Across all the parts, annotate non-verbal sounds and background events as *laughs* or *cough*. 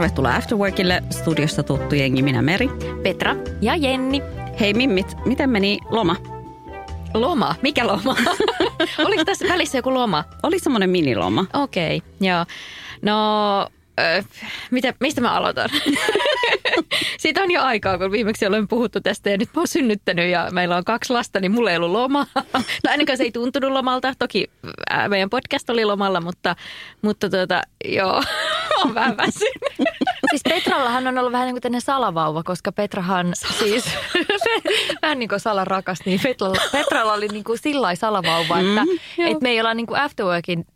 Tervetuloa Afterworkille. Studiossa tuttu jengi, minä Meri. Petra ja Jenni. Hei Mimmit, miten meni loma? Loma? Mikä loma? *laughs* Oliko tässä välissä joku loma? Oli semmoinen miniloma. Okei, okay, joo. No, äh, mitä, mistä mä aloitan? *laughs* Siitä on jo aikaa, kun viimeksi olen puhuttu tästä ja nyt mä oon synnyttänyt ja meillä on kaksi lasta, niin mulla ei ollut lomaa. *laughs* No ainakaan se ei tuntunut lomalta. Toki meidän podcast oli lomalla, mutta, mutta tuota, joo, on vähän väsynyt. *laughs* Siis Petrallahan on ollut vähän niin kuin tänne salavauva, koska Petrahan siis, *laughs* vähän niin kuin Sala rakas, niin Petralla, *laughs* Petralla oli niin kuin sillä salavauva, että, mm, että me ei olla niin kuin afterworkin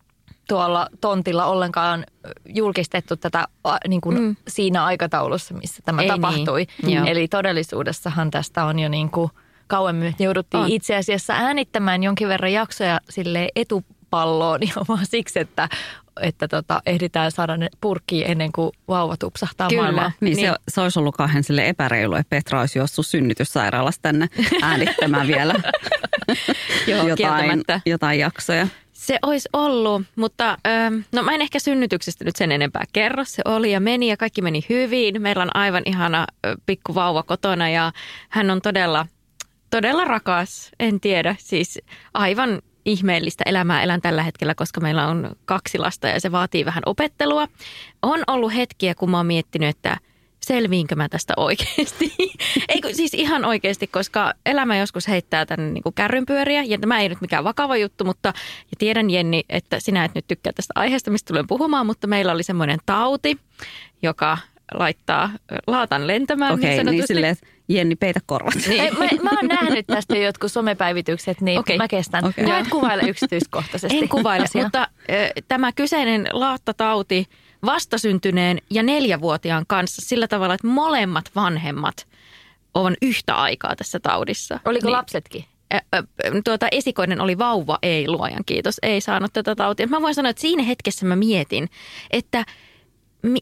tuolla tontilla ollenkaan julkistettu tätä niin kuin mm. siinä aikataulussa, missä tämä Ei tapahtui. Niin. Eli todellisuudessahan tästä on jo niin kuin kauan myöhemmin. Jouduttiin on. itse asiassa äänittämään jonkin verran jaksoja sille etupalloon vaan siksi, että että tota, ehditään saada ne purkkiin ennen kuin vauva tupsahtaa Kyllä, maailmaan. Niin, niin. Se, se olisi ollut kauhean sille epäreilu, että Petra olisi juossut synnytyssairaalasta tänne *laughs* äänittämään vielä *laughs* Joo, jotain, jotain jaksoja. Se olisi ollut, mutta no mä en ehkä synnytyksestä nyt sen enempää kerro. Se oli ja meni ja kaikki meni hyvin. Meillä on aivan ihana pikku vauva kotona ja hän on todella, todella rakas. En tiedä, siis aivan ihmeellistä elämää elän tällä hetkellä, koska meillä on kaksi lasta ja se vaatii vähän opettelua. On ollut hetkiä, kun mä oon miettinyt, että – selviinkö mä tästä oikeasti. *laughs* Eikö siis ihan oikeasti, koska elämä joskus heittää tänne niin kuin kärrynpyöriä. Ja tämä ei nyt mikään vakava juttu, mutta ja tiedän Jenni, että sinä et nyt tykkää tästä aiheesta, mistä tulen puhumaan, mutta meillä oli semmoinen tauti, joka laittaa laatan lentämään. Okei, okay, niin silleen, Jenni, peitä korvat. Niin. Ei, mä, mä oon nähnyt tästä jotkut somepäivitykset, niin okay. mä kestän. Okay. Mä et kuvaile yksityiskohtaisesti. En kuvaile, mutta äh, tämä kyseinen laattatauti – vastasyntyneen ja neljävuotiaan kanssa sillä tavalla, että molemmat vanhemmat on yhtä aikaa tässä taudissa. Oliko niin, lapsetkin? Tuota, esikoinen oli vauva, ei luojan kiitos, ei saanut tätä tautia. Mä voin sanoa, että siinä hetkessä mä mietin, että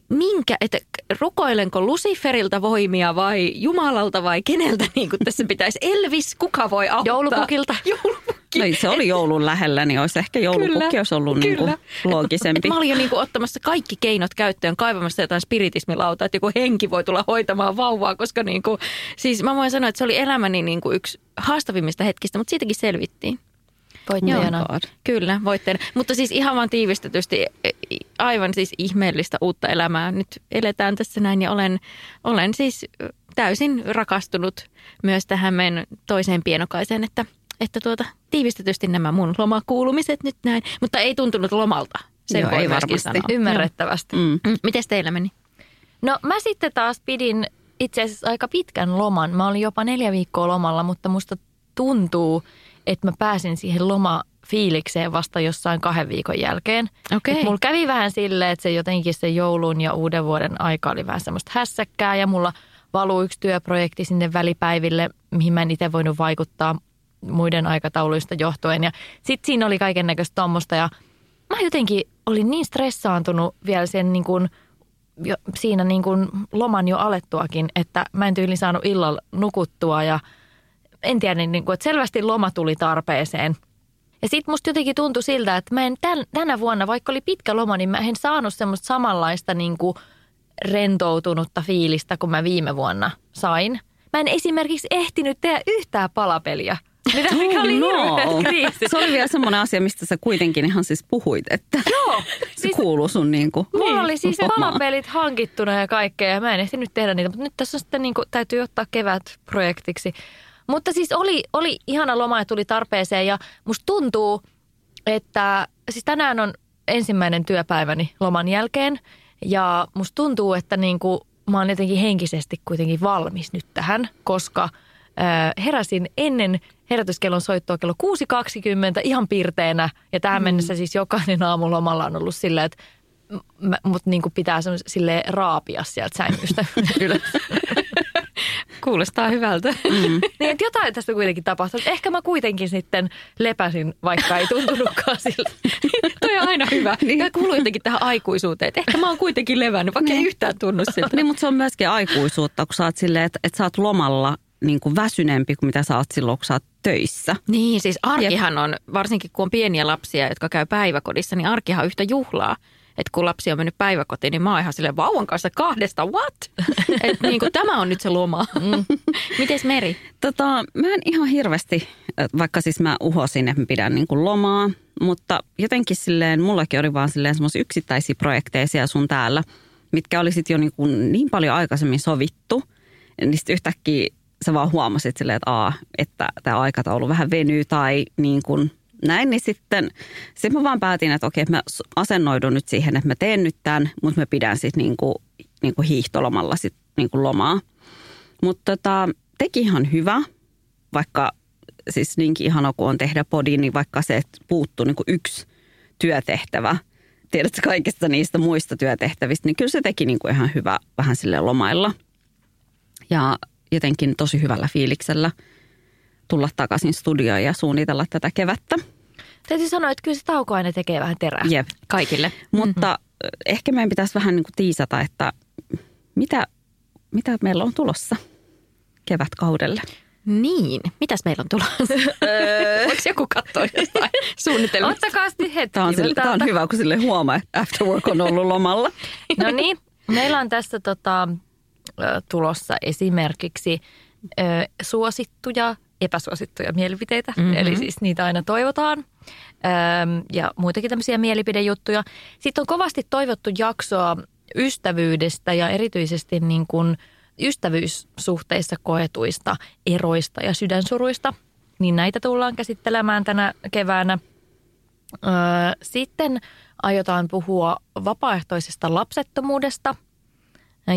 minkä, että rukoilenko Luciferilta voimia vai Jumalalta vai keneltä niin kuin tässä pitäisi. Elvis, kuka voi auttaa? Joulupukilta. *laughs* Joulupukki. No, se oli joulun lähellä, niin olisi ehkä joulupukki kyllä, olisi ollut niin kuin loogisempi. Et mä olin jo niin kuin ottamassa kaikki keinot käyttöön, kaivamassa jotain spiritismilautaa, että joku henki voi tulla hoitamaan vauvaa, koska niin kuin, siis mä voin sanoa, että se oli elämäni niin kuin yksi haastavimmista hetkistä, mutta siitäkin selvittiin. Voittajana. Kyllä, voittajana. Mutta siis ihan vaan tiivistetysti e, aivan siis ihmeellistä uutta elämää. Nyt eletään tässä näin ja olen, olen siis täysin rakastunut myös tähän meidän toiseen pienokaiseen, että, että tuota, tiivistetysti nämä mun lomakuulumiset nyt näin. Mutta ei tuntunut lomalta. Sen Joo, ei varmasti. Sanoa. Ymmärrettävästi. Mm. Mm. Miten teillä meni? No mä sitten taas pidin itse asiassa aika pitkän loman. Mä olin jopa neljä viikkoa lomalla, mutta musta tuntuu – että mä pääsin siihen loma fiilikseen vasta jossain kahden viikon jälkeen. Okay. mulla kävi vähän silleen, että se jotenkin se joulun ja uuden vuoden aika oli vähän semmoista hässäkkää ja mulla valuu yksi työprojekti sinne välipäiville, mihin mä en itse voinut vaikuttaa muiden aikatauluista johtuen. Ja sitten siinä oli kaiken näköistä tuommoista ja mä jotenkin olin niin stressaantunut vielä sen niin kuin, jo, siinä niin kuin loman jo alettuakin, että mä en tyyli saanut illalla nukuttua ja – en tiedä, niin, niin kuin, että selvästi loma tuli tarpeeseen. Ja sitten musta jotenkin tuntui siltä, että mä en tän, tänä vuonna, vaikka oli pitkä loma, niin mä en saanut semmoista samanlaista niin kuin rentoutunutta fiilistä kuin mä viime vuonna sain. Mä en esimerkiksi ehtinyt tehdä yhtään palapeliä Mitä, mikä oli no. kriisit. Se oli vielä semmoinen asia, mistä sä kuitenkin ihan siis puhuit, että *laughs* Joo, se siis kuuluu sun niin kuin Mulla oli siis palapelit hankittuna ja kaikkea ja mä en ehtinyt tehdä niitä, mutta nyt tässä on sitten niin kuin, täytyy ottaa kevät projektiksi. Mutta siis oli, oli ihana loma ja tuli tarpeeseen ja musta tuntuu, että siis tänään on ensimmäinen työpäiväni loman jälkeen ja musta tuntuu, että niin kuin, mä oon jotenkin henkisesti kuitenkin valmis nyt tähän, koska äh, heräsin ennen herätyskellon soittoa kello 6.20 ihan piirteenä ja tähän mm. mennessä siis jokainen aamu lomalla on ollut silleen, että mutta niin pitää silleen raapia sieltä sängystä *laughs* ylös. Kuulostaa hyvältä. Mm. *laughs* niin, että jotain tästä kuitenkin tapahtui. Että Ehkä mä kuitenkin sitten lepäsin, vaikka ei tuntunutkaan siltä. *laughs* Toi on aina hyvä. Niin. Tämä kuuluu jotenkin tähän aikuisuuteen. Että ehkä mä oon kuitenkin levännyt, vaikka ei yhtään tunnu siltä. Niin, mutta se on myöskin aikuisuutta, kun sä oot silleen, että, että sä oot lomalla niin kuin väsyneempi kuin mitä sä oot silloin, kun sä oot töissä. Niin, siis arkihan on, varsinkin kun on pieniä lapsia, jotka käy päiväkodissa, niin arkihan on yhtä juhlaa. Että kun lapsi on mennyt päiväkotiin, niin mä oon ihan silleen vauvan kanssa kahdesta, what? *laughs* Että niin kuin, tämä on nyt se loma. Mm. *laughs* Mites Meri? Tota, mä en ihan hirveästi, vaikka siis mä uhosin, että mä pidän niin kuin lomaa, mutta jotenkin silleen, mullakin oli vaan silleen semmoisia yksittäisiä projekteja siellä sun täällä, mitkä oli sitten jo niin, kuin niin paljon aikaisemmin sovittu, niin sitten yhtäkkiä sä vaan huomasit silleen, että, aa, että tämä aikataulu vähän venyy tai niin kuin näin, niin sitten sit mä vaan päätin, että okei, mä asennoidun nyt siihen, että mä teen nyt tämän, mutta mä pidän sitten niin kuin, niin kuin hiihtolomalla sit niin kuin lomaa. Mutta tota, teki ihan hyvä, vaikka siis niinkin ihana kuin on tehdä podi, niin vaikka se puuttuu niin kuin yksi työtehtävä, tiedätkö kaikista niistä muista työtehtävistä, niin kyllä se teki niin kuin ihan hyvä vähän sille lomailla. Ja jotenkin tosi hyvällä fiiliksellä tulla takaisin studioon ja suunnitella tätä kevättä. Täytyy sanoa, että kyllä se tauko aina tekee vähän terää. Jep. Kaikille. Mutta mm-hmm. ehkä meidän pitäisi vähän niin kuin tiisata, että mitä, mitä meillä on tulossa kevätkaudelle. Niin, mitäs meillä on tulossa? Voiko *laughs* joku katsoa jostain suunnitelmista? Ottakaa sitten hetki. Tämä on, sille, tämä on hyvä, kun sille huomaa, että after work on ollut lomalla. *laughs* No niin, meillä on tässä tota, tulossa esimerkiksi ö, suosittuja, epäsuosittuja mielipiteitä. Mhm. Mm-hmm. Eli siis niitä aina toivotaan. Öm, ja muitakin tämmöisiä mielipidejuttuja. Sitten on kovasti toivottu jaksoa ystävyydestä ja erityisesti niin kuin ystävyyssuhteissa koetuista eroista ja sydänsuruista. Niin näitä tullaan käsittelemään tänä keväänä. Öö, Sitten aiotaan puhua vapaaehtoisesta lapsettomuudesta.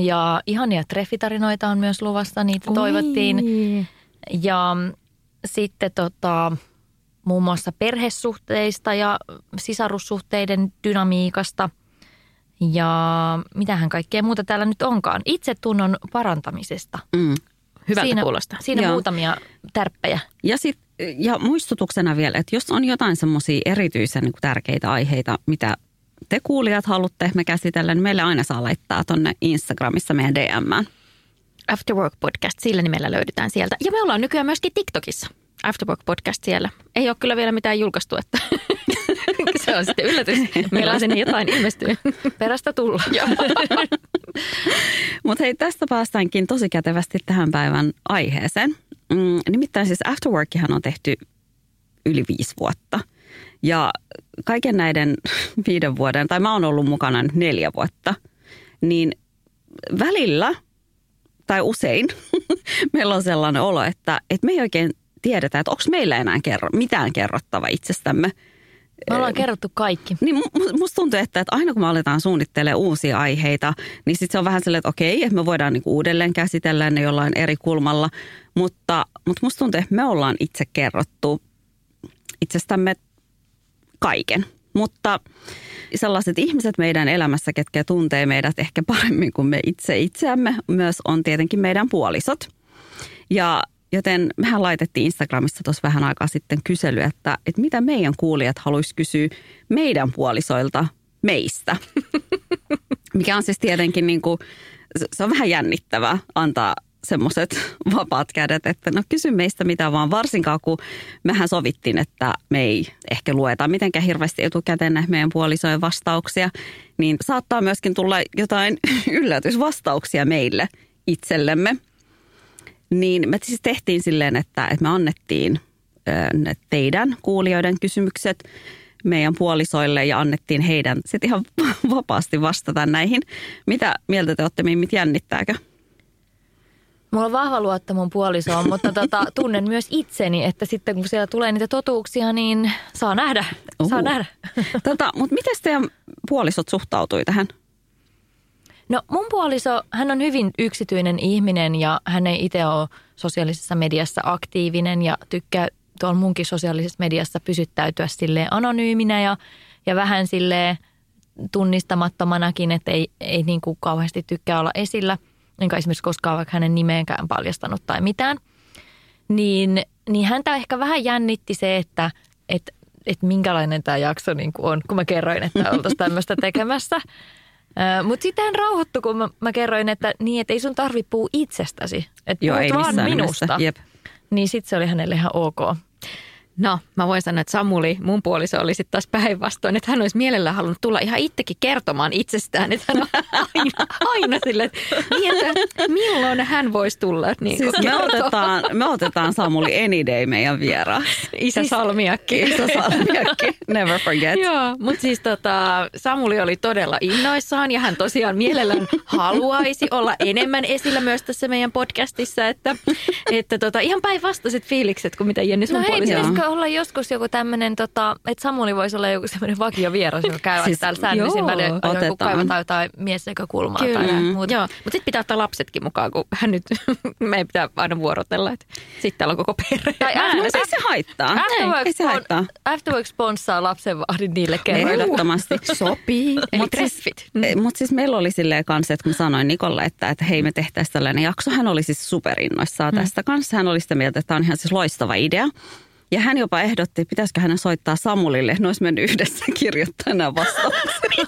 Ja ihania treffitarinoita on myös luvassa, niitä toivottiin. Ja sitten tota, muun muassa perhesuhteista ja sisarussuhteiden dynamiikasta. Ja mitähän kaikkea muuta täällä nyt onkaan. Itsetunnon parantamisesta. Mm. Hyvältä siinä, kuulostaa. Siinä Joo. muutamia tärppejä. Ja, sit, ja muistutuksena vielä, että jos on jotain semmoisia erityisen niin tärkeitä aiheita, mitä te kuulijat haluatte me käsitellä, niin meille aina saa laittaa tonne Instagramissa meidän DMään. After Work Podcast, sillä nimellä löydetään sieltä. Ja me ollaan nykyään myöskin TikTokissa. After Work Podcast siellä. Ei ole kyllä vielä mitään julkaistu, että *laughs* se on sitten yllätys. Meillä sinne jotain ilmestyy. Perästä tulla. *laughs* Mutta hei, tästä päästäänkin tosi kätevästi tähän päivän aiheeseen. Mm, nimittäin siis Afterworkihan on tehty yli viisi vuotta. Ja kaiken näiden *laughs* viiden vuoden, tai mä oon ollut mukana neljä vuotta, niin välillä tai usein *laughs* meillä on sellainen olo, että, että me ei oikein tiedetä, että onko meillä enää kerro, mitään kerrottava itsestämme. Me ollaan kerrottu kaikki. Niin mu- musta tuntuu, että, että aina kun me aletaan suunnittelemaan uusia aiheita, niin sitten se on vähän sellainen, että okei, että me voidaan niinku uudelleen käsitellä ne jollain eri kulmalla. Mutta, mutta musta tuntuu, että me ollaan itse kerrottu itsestämme kaiken. Mutta sellaiset ihmiset meidän elämässä, ketkä tuntee meidät ehkä paremmin kuin me itse itseämme, myös on tietenkin meidän puolisot. Ja joten mehän laitettiin Instagramissa tuossa vähän aikaa sitten kysely, että, että mitä meidän kuulijat haluaisi kysyä meidän puolisoilta meistä. *laughs* Mikä on siis tietenkin niin kuin, se on vähän jännittävää antaa semmoiset *laughs* vapaat kädet, että no kysy meistä mitä vaan, varsinkaan kun mehän sovittiin, että me ei ehkä lueta mitenkään hirveästi etukäteen näitä meidän puolisojen vastauksia, niin saattaa myöskin tulla jotain *laughs* yllätysvastauksia meille itsellemme. Niin me siis tehtiin silleen, että, että me annettiin teidän kuulijoiden kysymykset meidän puolisoille ja annettiin heidän sitten ihan *laughs* vapaasti vastata näihin. Mitä mieltä te olette, Mimmit, jännittääkö? Mulla on vahva luotto mun puolisoon, mutta tota, *laughs* tunnen myös itseni, että sitten kun siellä tulee niitä totuuksia, niin saa nähdä. Saa Uhu. nähdä. *laughs* Tota, mutta miten teidän puolisot suhtautui tähän? No mun puoliso, hän on hyvin yksityinen ihminen ja hän ei itse ole sosiaalisessa mediassa aktiivinen ja tykkää tuolla munkin sosiaalisessa mediassa pysyttäytyä sille anonyyminä ja, ja vähän sille tunnistamattomanakin, että ei, ei niin kuin kauheasti tykkää olla esillä. Enkä esimerkiksi koskaan vaikka hänen nimeenkään paljastanut tai mitään. Niin, niin häntä ehkä vähän jännitti se, että, että, että minkälainen tämä jakso niin kuin on, kun mä kerroin, että oltaisiin tämmöistä *laughs* tekemässä. Mutta sitten hän rauhoittui, kun mä, mä kerroin, että niin, että ei sun tarvi puhua itsestäsi. Että puhut ei vaan minusta. nimessä. Jep. Niin sitten se oli hänelle ihan ok. No, mä voin sanoa, että Samuli, mun puoliso, oli sitten taas päinvastoin, että hän olisi mielellään halunnut tulla ihan itsekin kertomaan itsestään, että hän on aina, aina sille, että, niin, että milloin hän voisi tulla. Niin Siis me otetaan, me otetaan Samuli any day meidän vieraan. Isä Salmiakki. Iso salmiakki, never forget. Joo, mutta siis tota, Samuli oli todella innoissaan ja hän tosiaan mielellään haluaisi olla enemmän esillä myös tässä meidän podcastissa, että, että tota, ihan päinvastaiset fiilikset kuin mitä Jenni sun No puoliso. Olla joskus joku tämmöinen, tota, että Samuli voisi olla joku semmoinen vakio vieras, joka käy Siis täällä säännöllisin välillä, joku kaivataan jotain miesnäkökulmaa Kyllä, tai muuta. Joo, mutta sitten pitää ottaa lapsetkin mukaan, kun hän nyt, *laughs* meidän pitää aina vuorotella, että sitten täällä on koko perhe. Tai en- Mutta ei se haittaa. Ei Afterwork, se haittaa. spon- Afterwork sponssaa lapsenvahdin niille kerroille. Ehdottomasti. *laughs* Sopii, eli Mut siis- treffit. Mutta siis meillä oli silleen kanssa, että kun sanoin Nikolle, että, että hei me tehtäisiin tällainen jakso, hän oli siis superinnoissaan mm. tästä kanssa. Hän oli sitä mieltä, että tämä on ihan siis loistava idea. Ja hän jopa ehdotti, että pitäisikö hänen soittaa Samulille, ne olisi mennyt yhdessä kirjoittaa nämä vastaukset. *laughs*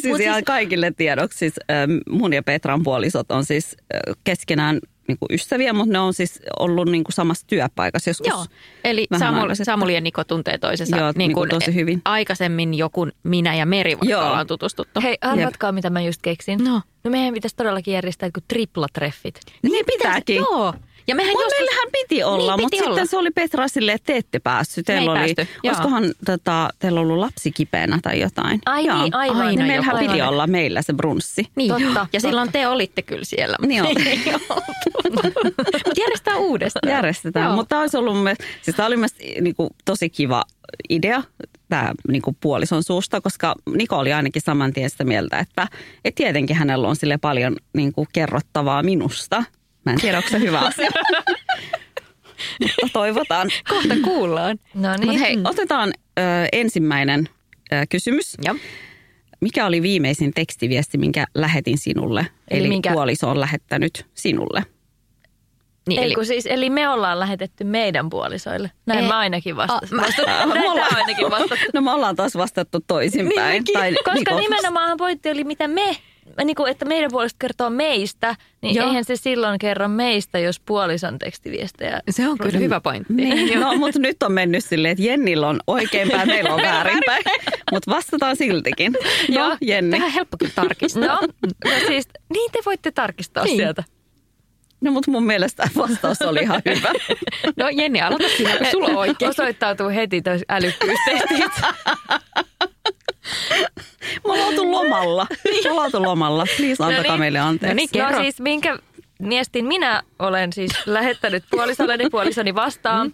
siis Mut ihan siis- kaikille tiedoksi, siis ähm, mun ja Petran puolisot on siis äh, keskenään niin kuin ystäviä, mutta ne on siis ollut niin kuin samassa työpaikassa joskus. Joo, eli Samuli. Samuli ja Niko tuntee toisensa Joo, niin kuin tosi hyvin. aikaisemmin joku minä ja Meri, vaikka Joo. ollaan tutustuttu. Hei, arvatkaa mitä mä just keksin. No. no meidän pitäisi todellakin järjestää joku triplatreffit. Niin pitääkin. Joo. Ja mehän Mut joskus... meillähän piti olla, Niin, mutta piti olla. sitten se oli Petra silleen, että te ette päässyt. Me ei Teillä oli, päästy, olisikohan tota, teillä ollut lapsi kipeänä tai jotain? Ai Joo. niin, aivan. Niin Aina meillähän joku. piti Aivan. olla meillä se brunssi. Niin, Totta, ja silloin te olitte kyllä siellä. Niin *laughs* on. Mutta järjestää uudestaan. Järjestetään, Joo. mutta olisi ollut mielestä, siis tämä oli mun mielestä niin kuin, tosi kiva idea, tämä niin kuin puolison suusta, koska Niko oli ainakin saman tien sitä mieltä, että et tietenkin hänellä on sille paljon niin kuin, kerrottavaa minusta. Mä en tiedä, onko se hyvä asia. mutta toivotaan. Kohta kuullaan. No niin. Mutta hei, otetaan ö, ensimmäinen ö, kysymys. Joo. Mikä oli viimeisin tekstiviesti, minkä lähetin sinulle? Eli, Eli minkä- puoliso on lähettänyt sinulle. Niin, eli, siis, eli me ollaan lähetetty meidän puolisoille. Näin Ei. mä ainakin vastasin. Ah, mä- Vastat- Näin Me mä ainakin *laughs* vastasin. No me ollaan taas vastattu toisinpäin. Niin, tai Koska Niko- nimenomaan pointti oli, mitä me, niin kuin, että meidän puolesta kertoo meistä, niin Joo. Eihän se silloin kerro meistä, jos puolison tekstiviestejä. se on kyllä hyvä pointti. Niin, *laughs* no mutta nyt on mennyt silleen, että Jennillä on oikeinpäin, meillä on väärinpäin. Mutta vastataan siltikin. No Joo. Jenni. Tähän helppo kyllä tarkistaa. No, no siis, niin te voitte tarkistaa Niin. sieltä. No mutta mun mielestä vastaus oli ihan hyvä. *laughs* No Jenni, aloita sinä, sulla on oikein. Osoittautuu heti tois älykkyystestit. *laughs* Me ollaan oltu lomalla. Me ollaan oltu lomalla. Please antakaa niin. meille anteeksi. No niin, No Kerro. siis minkä viestin minä olen siis lähettänyt puolisolleni puolisoni vastaan. Mm.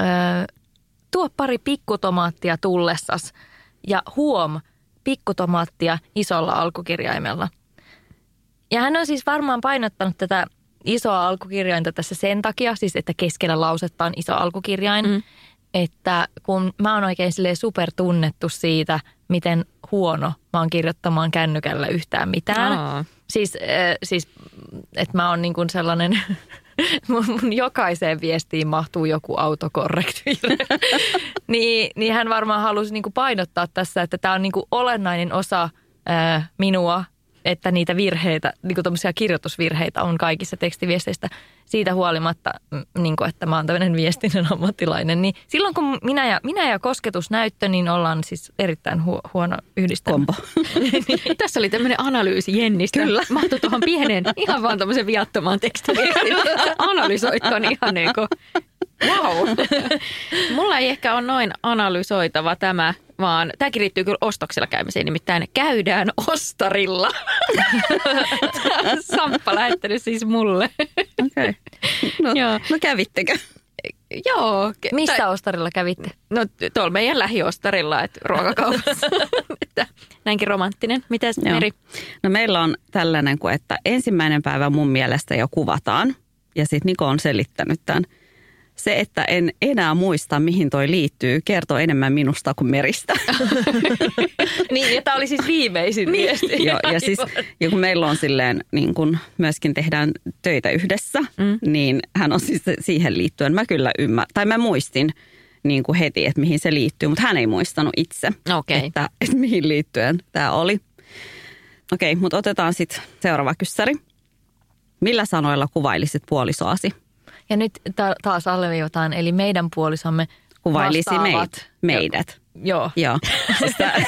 Öö, tuo pari pikkutomaattia tullessas ja huom, pikkutomaattia isolla alkukirjaimella. Ja hän on siis varmaan painottanut tätä isoa alkukirjainta tässä sen takia, siis että keskellä lausetta on iso alkukirjain, mm. Että kun mä oon oikein super tunnettu siitä, miten huono mä oon kirjoittamaan kännykällä yhtään mitään. Aa. Siis, äh, siis että mä oon niin kuin sellainen, *laughs* mun, mun jokaiseen viestiin mahtuu joku autokorrekti. *laughs* niin, niin hän varmaan halusi niin kuin painottaa tässä, että tämä on niin kuin olennainen osa äh, minua että niitä virheitä, niin kuin kirjoitusvirheitä on kaikissa tekstiviesteistä siitä huolimatta, niin kuin, että mä oon tämmöinen viestinnän ammattilainen. Niin silloin kun minä ja, minä ja kosketusnäyttö, niin ollaan siis erittäin hu, huono yhdistelmä. Niin, *laughs* tässä oli tämmöinen analyysi Jennistä. Kyllä. Mahtui tuohon pieneen, ihan vaan tämmöisen viattomaan tekstiviestin. *laughs* Analysoitkoon ihan niin kuin Wow. *laughs* Mulla ei ehkä ole noin analysoitava tämä, vaan tämäkin liittyy kyllä ostoksilla käymiseen, nimittäin käydään ostarilla. Samppa lähettänyt siis mulle. Okei. Okay. No, Joo. no kävittekö? Joo. Missä tai, ostarilla kävitte? No tuolla meidän lähiostarilla, että ruokakaupassa. *laughs* että, näinkin romanttinen. Mites Joo. Meri? No meillä on tällainen, että ensimmäinen päivä mun mielestä jo kuvataan. Ja sitten Niko on selittänyt tämän – se, että en enää muista, mihin toi liittyy, kertoo enemmän minusta kuin meristä. *laughs* niin, ja tämä oli siis viimeisin niin. viesti. Joo, ja, siis, ja kun meillä on silleen, niin kun myöskin tehdään töitä yhdessä, mm. niin hän on siis siihen liittyen, mä kyllä ymmärrän, tai mä muistin niin kuin heti, että mihin se liittyy, mutta hän ei muistanut itse, okay. että, että mihin liittyen tämä oli. Okei, okay, mutta otetaan sitten seuraava kyssäri. Millä sanoilla kuvailisit puolisoasi? Ja nyt ta- taas alleviivataan, eli meidän puolisomme Kuvailisi meitä, meidät. Joo. Joo. *laughs* Siis *laughs* tää...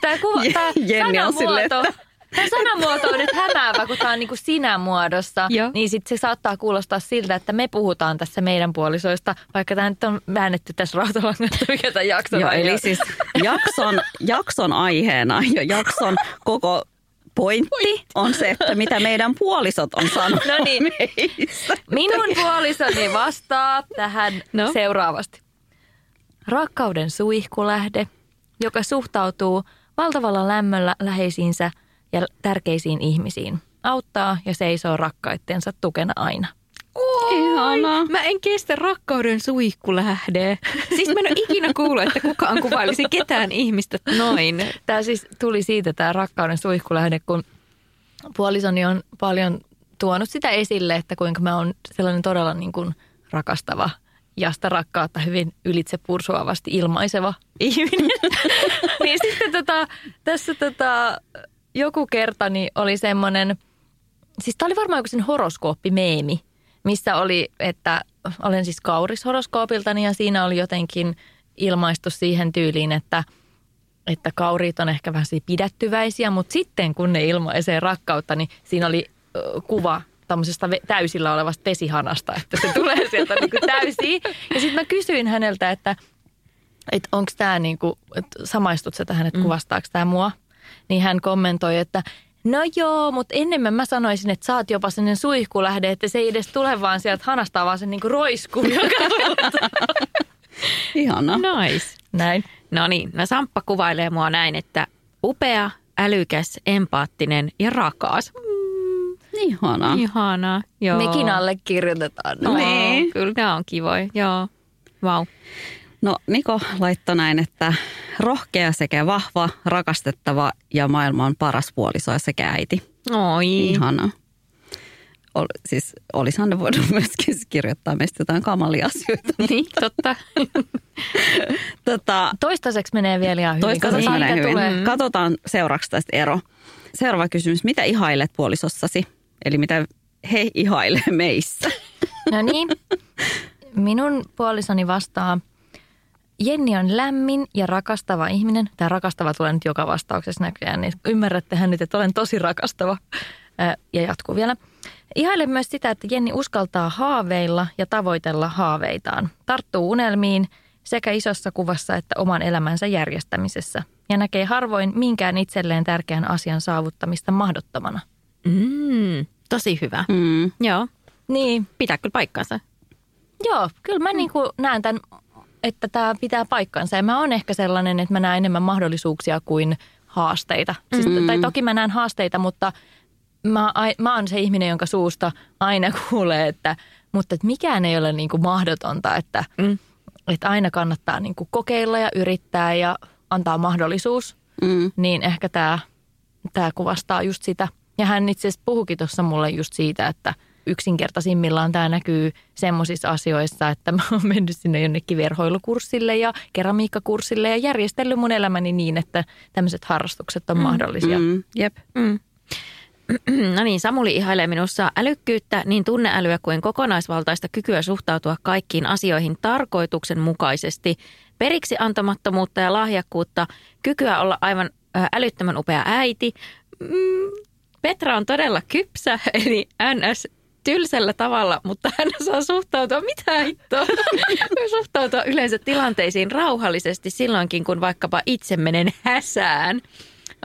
tämä kuva, tää Jenni on silleen, että... Tämä sanamuoto on nyt hämäävä, kun tämä on niin kuin sinä muodossa, Joo. niin sit se saattaa kuulostaa siltä, että me puhutaan tässä meidän puolisoista, vaikka tämä nyt on väännetty tässä rautalangasta, mikä tämä jakson Joo, eli siis jakson, jakson aiheena ja jakson koko pointti on se, että mitä meidän puolisot on sanonut no niin. meistä. Minun puolisoni vastaa tähän no. seuraavasti. Rakkauden suihkulähde, joka suhtautuu valtavalla lämmöllä läheisiinsä ja tärkeisiin ihmisiin. Auttaa ja seisoo rakkaittensa tukena aina. Ihana. Mä en kestä rakkauden suihkulähde. Siis mä en ole ikinä kuullut, että kukaan kuvailisi ketään ihmistä noin. Tämä siis tuli siitä tämä rakkauden suihkulähde, kun puolisoni on paljon tuonut sitä esille, että kuinka mä oon sellainen todella niin kuin rakastava ja sitä rakkautta hyvin ylitse pursuavasti ilmaiseva ihminen. *laughs* niin sitten tota, tässä tota, joku kerta niin oli semmoinen, siis tämä oli varmaan joku sen horoskooppimeemi, missä oli, että olen siis kauris horoskoopiltani ja siinä oli jotenkin ilmaistu siihen tyyliin, että, että kauriit on ehkä vähän pidättyväisiä, mutta sitten kun ne ilmaisee rakkautta, niin siinä oli kuva tämmöisestä täysillä olevasta vesihanasta, että se tulee *laughs* sieltä niin täysiin. Ja sitten mä kysyin häneltä, että, että onko tämä niin kuin, että samaistut sä tähän, että mm. kuvastaako tämä mua? Niin hän kommentoi, että No joo, mutta enemmän mä sanoisin, että sä oot jopa sellainen suihkulähde, että se ei edes tule vaan sieltä hanasta, vaan se niinku roiskuu *laughs* Ihana. Nice. Näin. No niin, no Samppa kuvailee mua näin, että upea, älykäs, empaattinen ja rakas. Mm. Ihana. Ihana, joo. Mekin allekirjoitetaan. No, niin. Kyllä nämä on kivoja, joo. Wow. No Niko laittoi näin, että rohkea sekä vahva, rakastettava ja maailman paras puoliso sekä äiti. Oi. Ihana. Ol, siis olisihan ne voinut myöskin kirjoittaa meistä jotain kamalia asioita. *laughs* Niin, totta. *laughs* tota, toistaiseksi menee vielä ihan hyvin. Toistaiseksi menee hyvin. Tulee. Mm. Katsotaan seuraavaksi tästä ero. Seuraava kysymys. Mitä ihailet puolisossasi? Eli mitä he ihailee meissä? No niin. *laughs* Minun puolisoni vastaa – Jenni on lämmin ja rakastava ihminen. Tämä rakastava tulee nyt joka vastauksessa näköjään, niin ymmärrättehän nyt, että olen tosi rakastava. Ja jatkuu vielä. Ihailen myös sitä, että Jenni uskaltaa haaveilla ja tavoitella haaveitaan. Tarttuu unelmiin sekä isossa kuvassa että oman elämänsä järjestämisessä. Ja näkee harvoin minkään itselleen tärkeän asian saavuttamista mahdottomana. Mm, tosi hyvä. Mm. Joo. Niin. Pitää kyllä paikkansa. Joo, kyllä mä mm. niin kuin näen tämän että tämä pitää paikkansa. Ja mä oon ehkä sellainen, että mä näen enemmän mahdollisuuksia kuin haasteita. Siis, mm. Tai toki mä näen haasteita, mutta mä, mä oon se ihminen, jonka suusta aina *laughs* kuulee, että mutta että mikään ei ole niin kuin mahdotonta, että, mm. että aina kannattaa niin kuin kokeilla ja yrittää ja antaa mahdollisuus. Mm. Niin ehkä tämä, tämä kuvastaa just sitä. Ja hän itse asiassa puhukin tuossa mulle just siitä, että, yksinkertaisimmillaan tämä näkyy semmoisissa asioissa, että mä oon mennyt sinne jonnekin verhoilukurssille ja keramiikkakurssille ja järjestellyt mun elämäni niin, että tämmöiset harrastukset on mm. mahdollisia. Mm, jep. Mm. No niin, Samuli ihailee minussa älykkyyttä, niin tunneälyä kuin kokonaisvaltaista kykyä suhtautua kaikkiin asioihin tarkoituksenmukaisesti, periksi antamattomuutta ja lahjakkuutta, kykyä olla aivan älyttömän upea äiti. Mm, Petra on todella kypsä, *laughs* eli NS tylsällä tavalla, mutta hän saa suhtautua, mitä hittoa, *laughs* suhtautua yleensä tilanteisiin rauhallisesti silloinkin, kun vaikkapa itse menen häsään.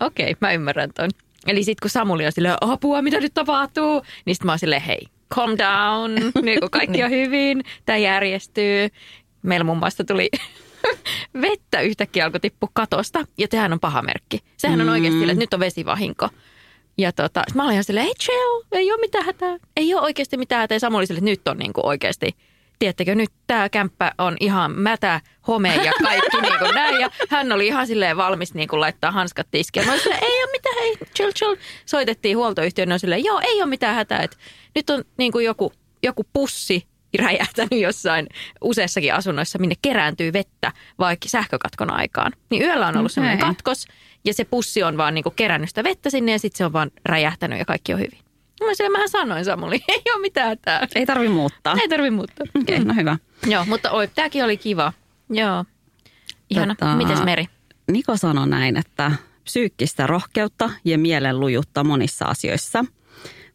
Okei, mä ymmärrän ton. Eli sitten kun Samuli on silleen, apua, mitä nyt tapahtuu? Niin sitten mä oon silleen, hei, calm down, *laughs* niin kuin kaikki on hyvin, tämä järjestyy. Meillä muun muassa tuli *laughs* vettä yhtäkkiä alkoi tippua katosta, ja sehän on paha merkki. Sehän on mm. oikeasti että nyt on vesivahinko. Ja tota, mä olin ihan silleen, hey chill, ei ole mitään hätää. Ei ole oikeasti mitään hätää. Ja Samuli silleen, että nyt on niin kuin oikeasti tiedättekö, nyt tämä kämppä on ihan mätä, home ja kaikki *laughs* niin kuin näin. Ja hän oli ihan silleen valmis niin kuin laittaa hanskat tiskiin. Mä silleen, ei ole mitään, hei, chill, chill. Soitettiin huoltoyhtiön, on silleen, joo, ei ole mitään hätää. Et nyt on niin kuin joku, joku pussi räjähtänyt jossain useissakin asunnoissa, minne kerääntyy vettä vaikka sähkökatkon aikaan. Niin yöllä on ollut sellainen katkos ja se pussi on vaan niinku kerännyt sitä vettä sinne ja sitten se on vaan räjähtänyt ja kaikki on hyvin. Mä sille, mähän sanoin Samuli, *laughs* ei ole mitään tää. Ei tarvi muuttaa. Ei tarvi muuttaa. Okei, okay, no hyvä. Joo, mutta oi, tämäkin oli kiva. Joo. Ihana. Tota, Mites Meri? Niko sanoi näin, että psyykkistä rohkeutta ja mielen lujutta monissa asioissa.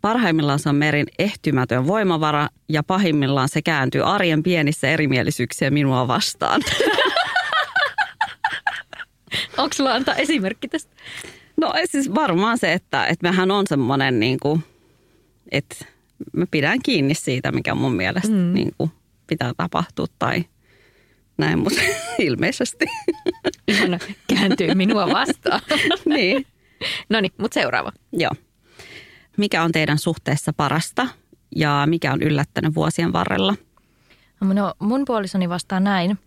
Parhaimmillaan se on merin ehtymätön voimavara ja pahimmillaan se kääntyy arjen pienissä erimielisyyksiä minua vastaan. *laughs* *laughs* Onko sulla antaa esimerkki tästä? No siis varmaan se, että, että mehän on semmoinen niin kuin, että mä pidän kiinni siitä, mikä mun mielestä mm. niin kuin pitää tapahtua tai näin, mutta *laughs* ilmeisesti. Ihana kääntyy minua vastaan. *laughs* niin. No niin, mutta seuraava. Joo. Mikä on teidän suhteessa parasta ja mikä on yllättänyt vuosien varrella? No mun puolisoni vastaa näin.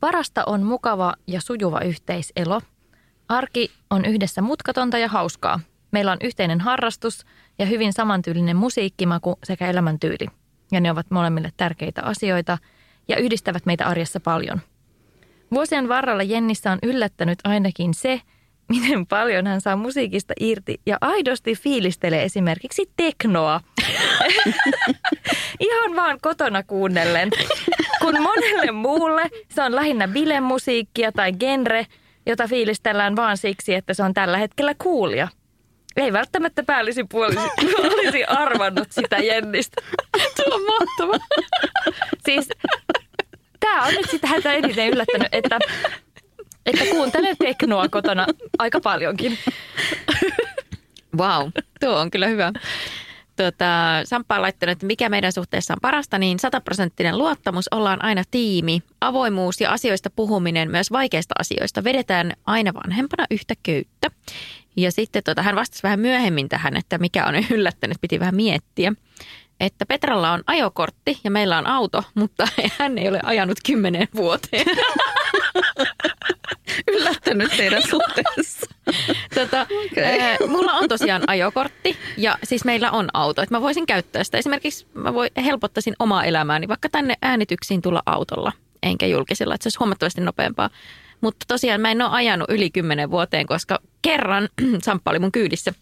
Parasta on mukava ja sujuva yhteiselo. Arki on yhdessä mutkatonta ja hauskaa. Meillä on yhteinen harrastus ja hyvin samantyylinen musiikkimaku sekä elämäntyyli. Ja ne ovat molemmille tärkeitä asioita ja yhdistävät meitä arjessa paljon. Vuosien varrella Jennissä on yllättänyt ainakin se, miten paljon hän saa musiikista irti ja aidosti fiilistelee esimerkiksi teknoa. *laughs* *laughs* Ihan vaan kotona kuunnellen. Kun monelle muulle se on lähinnä bilemusiikkia tai genre, jota fiilistellään vaan siksi, että se on tällä hetkellä kuulia. Ei välttämättä päällisin puolisi olisi arvannut sitä Jennistä. Tuo on mahtava. Siis tämä on nyt sitä häntä eniten yllättänyt, että että kuuntelen teknoa kotona aika paljonkin. Wow, tuo on kyllä hyvä. Tuota, Samppa on laittanut, että mikä meidän suhteessa on parasta, niin sataprosenttinen luottamus, ollaan aina tiimi. Avoimuus ja asioista puhuminen, myös vaikeista asioista, vedetään aina vanhempana yhtä köyttä. Ja sitten tuota, hän vastasi vähän myöhemmin tähän, että mikä on *laughs* yllättänyt, piti vähän miettiä. Että Petralla on ajokortti ja meillä on auto, mutta *laughs* hän ei ole ajanut kymmenen vuoteen. *laughs* yllättänyt teidän suhteessa? Tota, okay. äh, mulla on tosiaan ajokortti ja siis meillä on auto. Että mä voisin käyttää sitä. Esimerkiksi mä voi, helpottaisin omaa elämääni vaikka tänne äänityksiin tulla autolla, enkä julkisella. Että se olisi huomattavasti nopeampaa. Mutta tosiaan mä en ole ajanut yli kymmenen vuoteen, koska kerran *clears throat* Samppa oli mun kyydissä.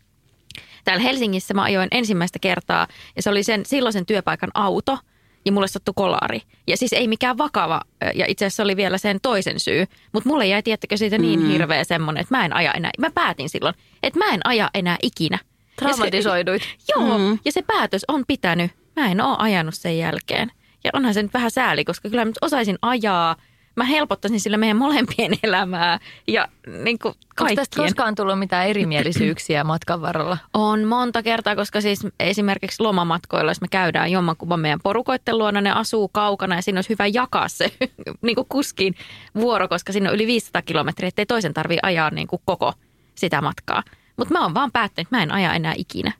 Täällä Helsingissä mä ajoin ensimmäistä kertaa ja se oli sen silloisen työpaikan auto – ja mulle sattui kolari. Ja siis ei mikään vakava, ja itse asiassa oli vielä sen toisen syy. Mutta mulle jäi, tiettäkö siitä niin mm. hirveä semmoinen, että mä en aja enää. Mä päätin silloin, että mä en aja enää ikinä. Traumatisoiduit. *laughs* joo, mm. ja se päätös on pitänyt. Mä en ole ajanut sen jälkeen. Ja onhan se nyt vähän sääli, koska kyllä mä osaisin ajaa – mä helpottaisin sillä meidän molempien *laughs* elämää ja niin kuin Onko tästä koskaan tullut mitään erimielisyyksiä matkan varrella? On monta kertaa, koska siis esimerkiksi lomamatkoilla, jos me käydään jommankumman meidän porukoitten luona, ne asuu kaukana ja siinä olisi hyvä jakaa se *laughs* niin kuin kuskin vuoro, koska siinä on yli 500 kilometriä, ettei toisen tarvitse ajaa niin kuin koko sitä matkaa. Mutta mä oon vaan päättänyt, että mä en aja enää ikinä.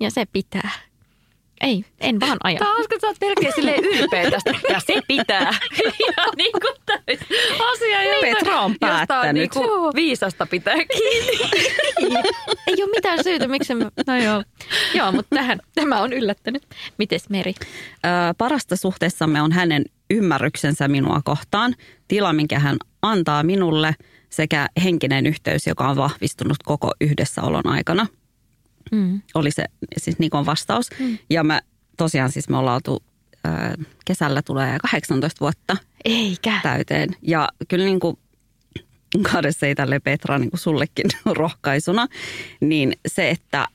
Ja se pitää. Ei, en vaan aja. Tämä on hauska, että sä oot melkein silleen ylpeä tästä. Ja se pitää. *laughs* ja niin kuin täys asia, josta, Petra on josta on päättänyt. niin kuin viisasta pitää kiinni. Ei ole mitään syytä, miksi mä... No joo. Joo, mutta tähän, tämä on yllättänyt. Mites Meri? Ö, parasta suhteessamme on hänen ymmärryksensä minua kohtaan, tila, minkä hän antaa minulle sekä henkinen yhteys, joka on vahvistunut koko yhdessäolon aikana. Mm. Oli se siis Nikon vastaus. Mm. Ja mä tosiaan siis me ollaan oltu, ö, kesällä tulee 18 vuotta Eikä. täyteen. Ja kyllä niin kuin kahdessa ei tälle Petra niin kuin sullekin *laughs* rohkaisuna, niin se, että,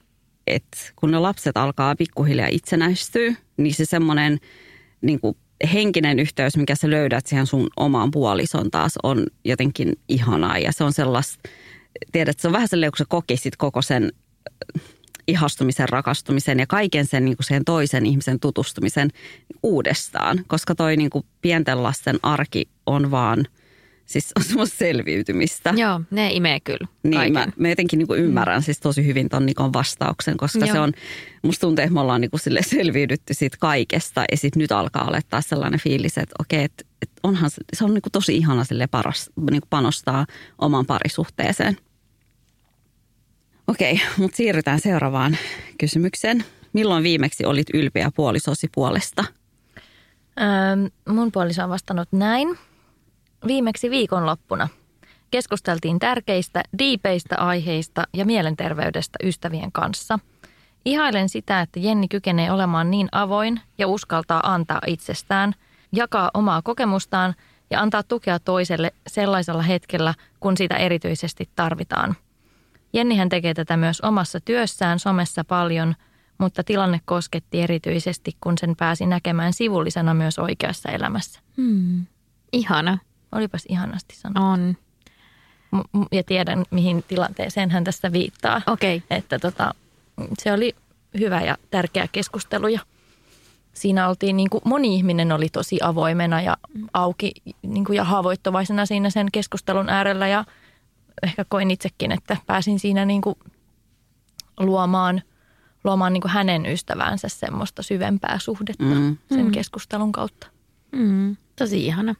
että kun ne lapset alkaa pikkuhiljaa itsenäistyä, niin se semmoinen niin kuin henkinen yhteys, mikä sä löydät siihen sun omaan puolison taas on jotenkin ihanaa. Ja se on sellaista, tiedät, se on vähän sellainen, kun sä kokisit koko sen ihastumisen, rakastumisen ja kaiken sen niin kuin sen toisen ihmisen tutustumisen uudestaan. Koska toi niin kuin pienten lasten arki on vaan, siis on semmoista selviytymistä. Joo, ne imee kyllä Niin, kaiken. mä, mä jotenkin niin kuin ymmärrän siis tosi hyvin ton Nikon vastauksen, koska Joo. se on, musta tuntuu, että me ollaan niin kuin sille selviydytty siitä kaikesta ja sitten nyt alkaa olla taas sellainen fiilis, että okei, että, että onhan se, se on niin kuin tosi ihana sille paras, niin kuin panostaa oman parisuhteeseen. Okei, mutta siirrytään seuraavaan kysymykseen. Milloin viimeksi olit ylpeä puolisosi puolesta? Öö, mun puoliso on vastannut näin. Viimeksi viikonloppuna keskusteltiin tärkeistä, diipeistä aiheista ja mielenterveydestä ystävien kanssa. Ihailen sitä, että Jenni kykenee olemaan niin avoin ja uskaltaa antaa itsestään, jakaa omaa kokemustaan ja antaa tukea toiselle sellaisella hetkellä, kun sitä erityisesti tarvitaan. Jennihän tekee tätä myös omassa työssään somessa paljon, mutta tilanne kosketti erityisesti, kun sen pääsi näkemään sivullisena myös oikeassa elämässä. Hmm. Ihana. Olipas ihanasti sanottu. On. Ja tiedän, mihin tilanteeseen hän tässä viittaa. Okei. Että tota, se oli hyvä ja tärkeä keskustelu ja siinä oltiin, niin kuin, moni ihminen oli tosi avoimena ja auki niin kuin, ja haavoittuvaisena siinä sen keskustelun äärellä ja ehkä koin itsekin, että pääsin siinä niin kuin, luomaan, luomaan niin kuin hänen ystäväänsä semmoista syvempää suhdetta Mm. sen Mm. keskustelun kautta. Mm, tosi ihana.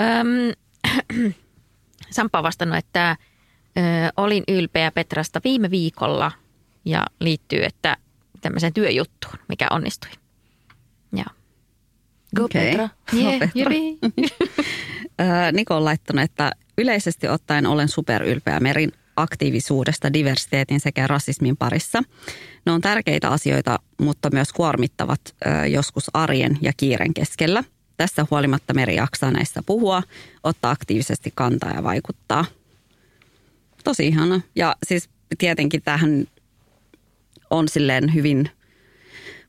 Öm, *clears throat* Samppa on vastannut, että ö, olin ylpeä Petrasta viime viikolla ja liittyy, että tämmöiseen työjuttuun, mikä onnistui. Ja. Go Okei. Petra. Go Yeah, Petra. jyri. Ää, *laughs* Niko on laittanut, että yleisesti ottaen olen superylpeä Merin aktiivisuudesta diversiteetin sekä rasismin parissa. Ne on tärkeitä asioita, mutta myös kuormittavat joskus arjen ja kiiren keskellä. Tässä huolimatta Meri jaksaa näistä puhua, ottaa aktiivisesti kantaa ja vaikuttaa. Tosi ihana. Ja siis tietenkin tähän on silleen hyvin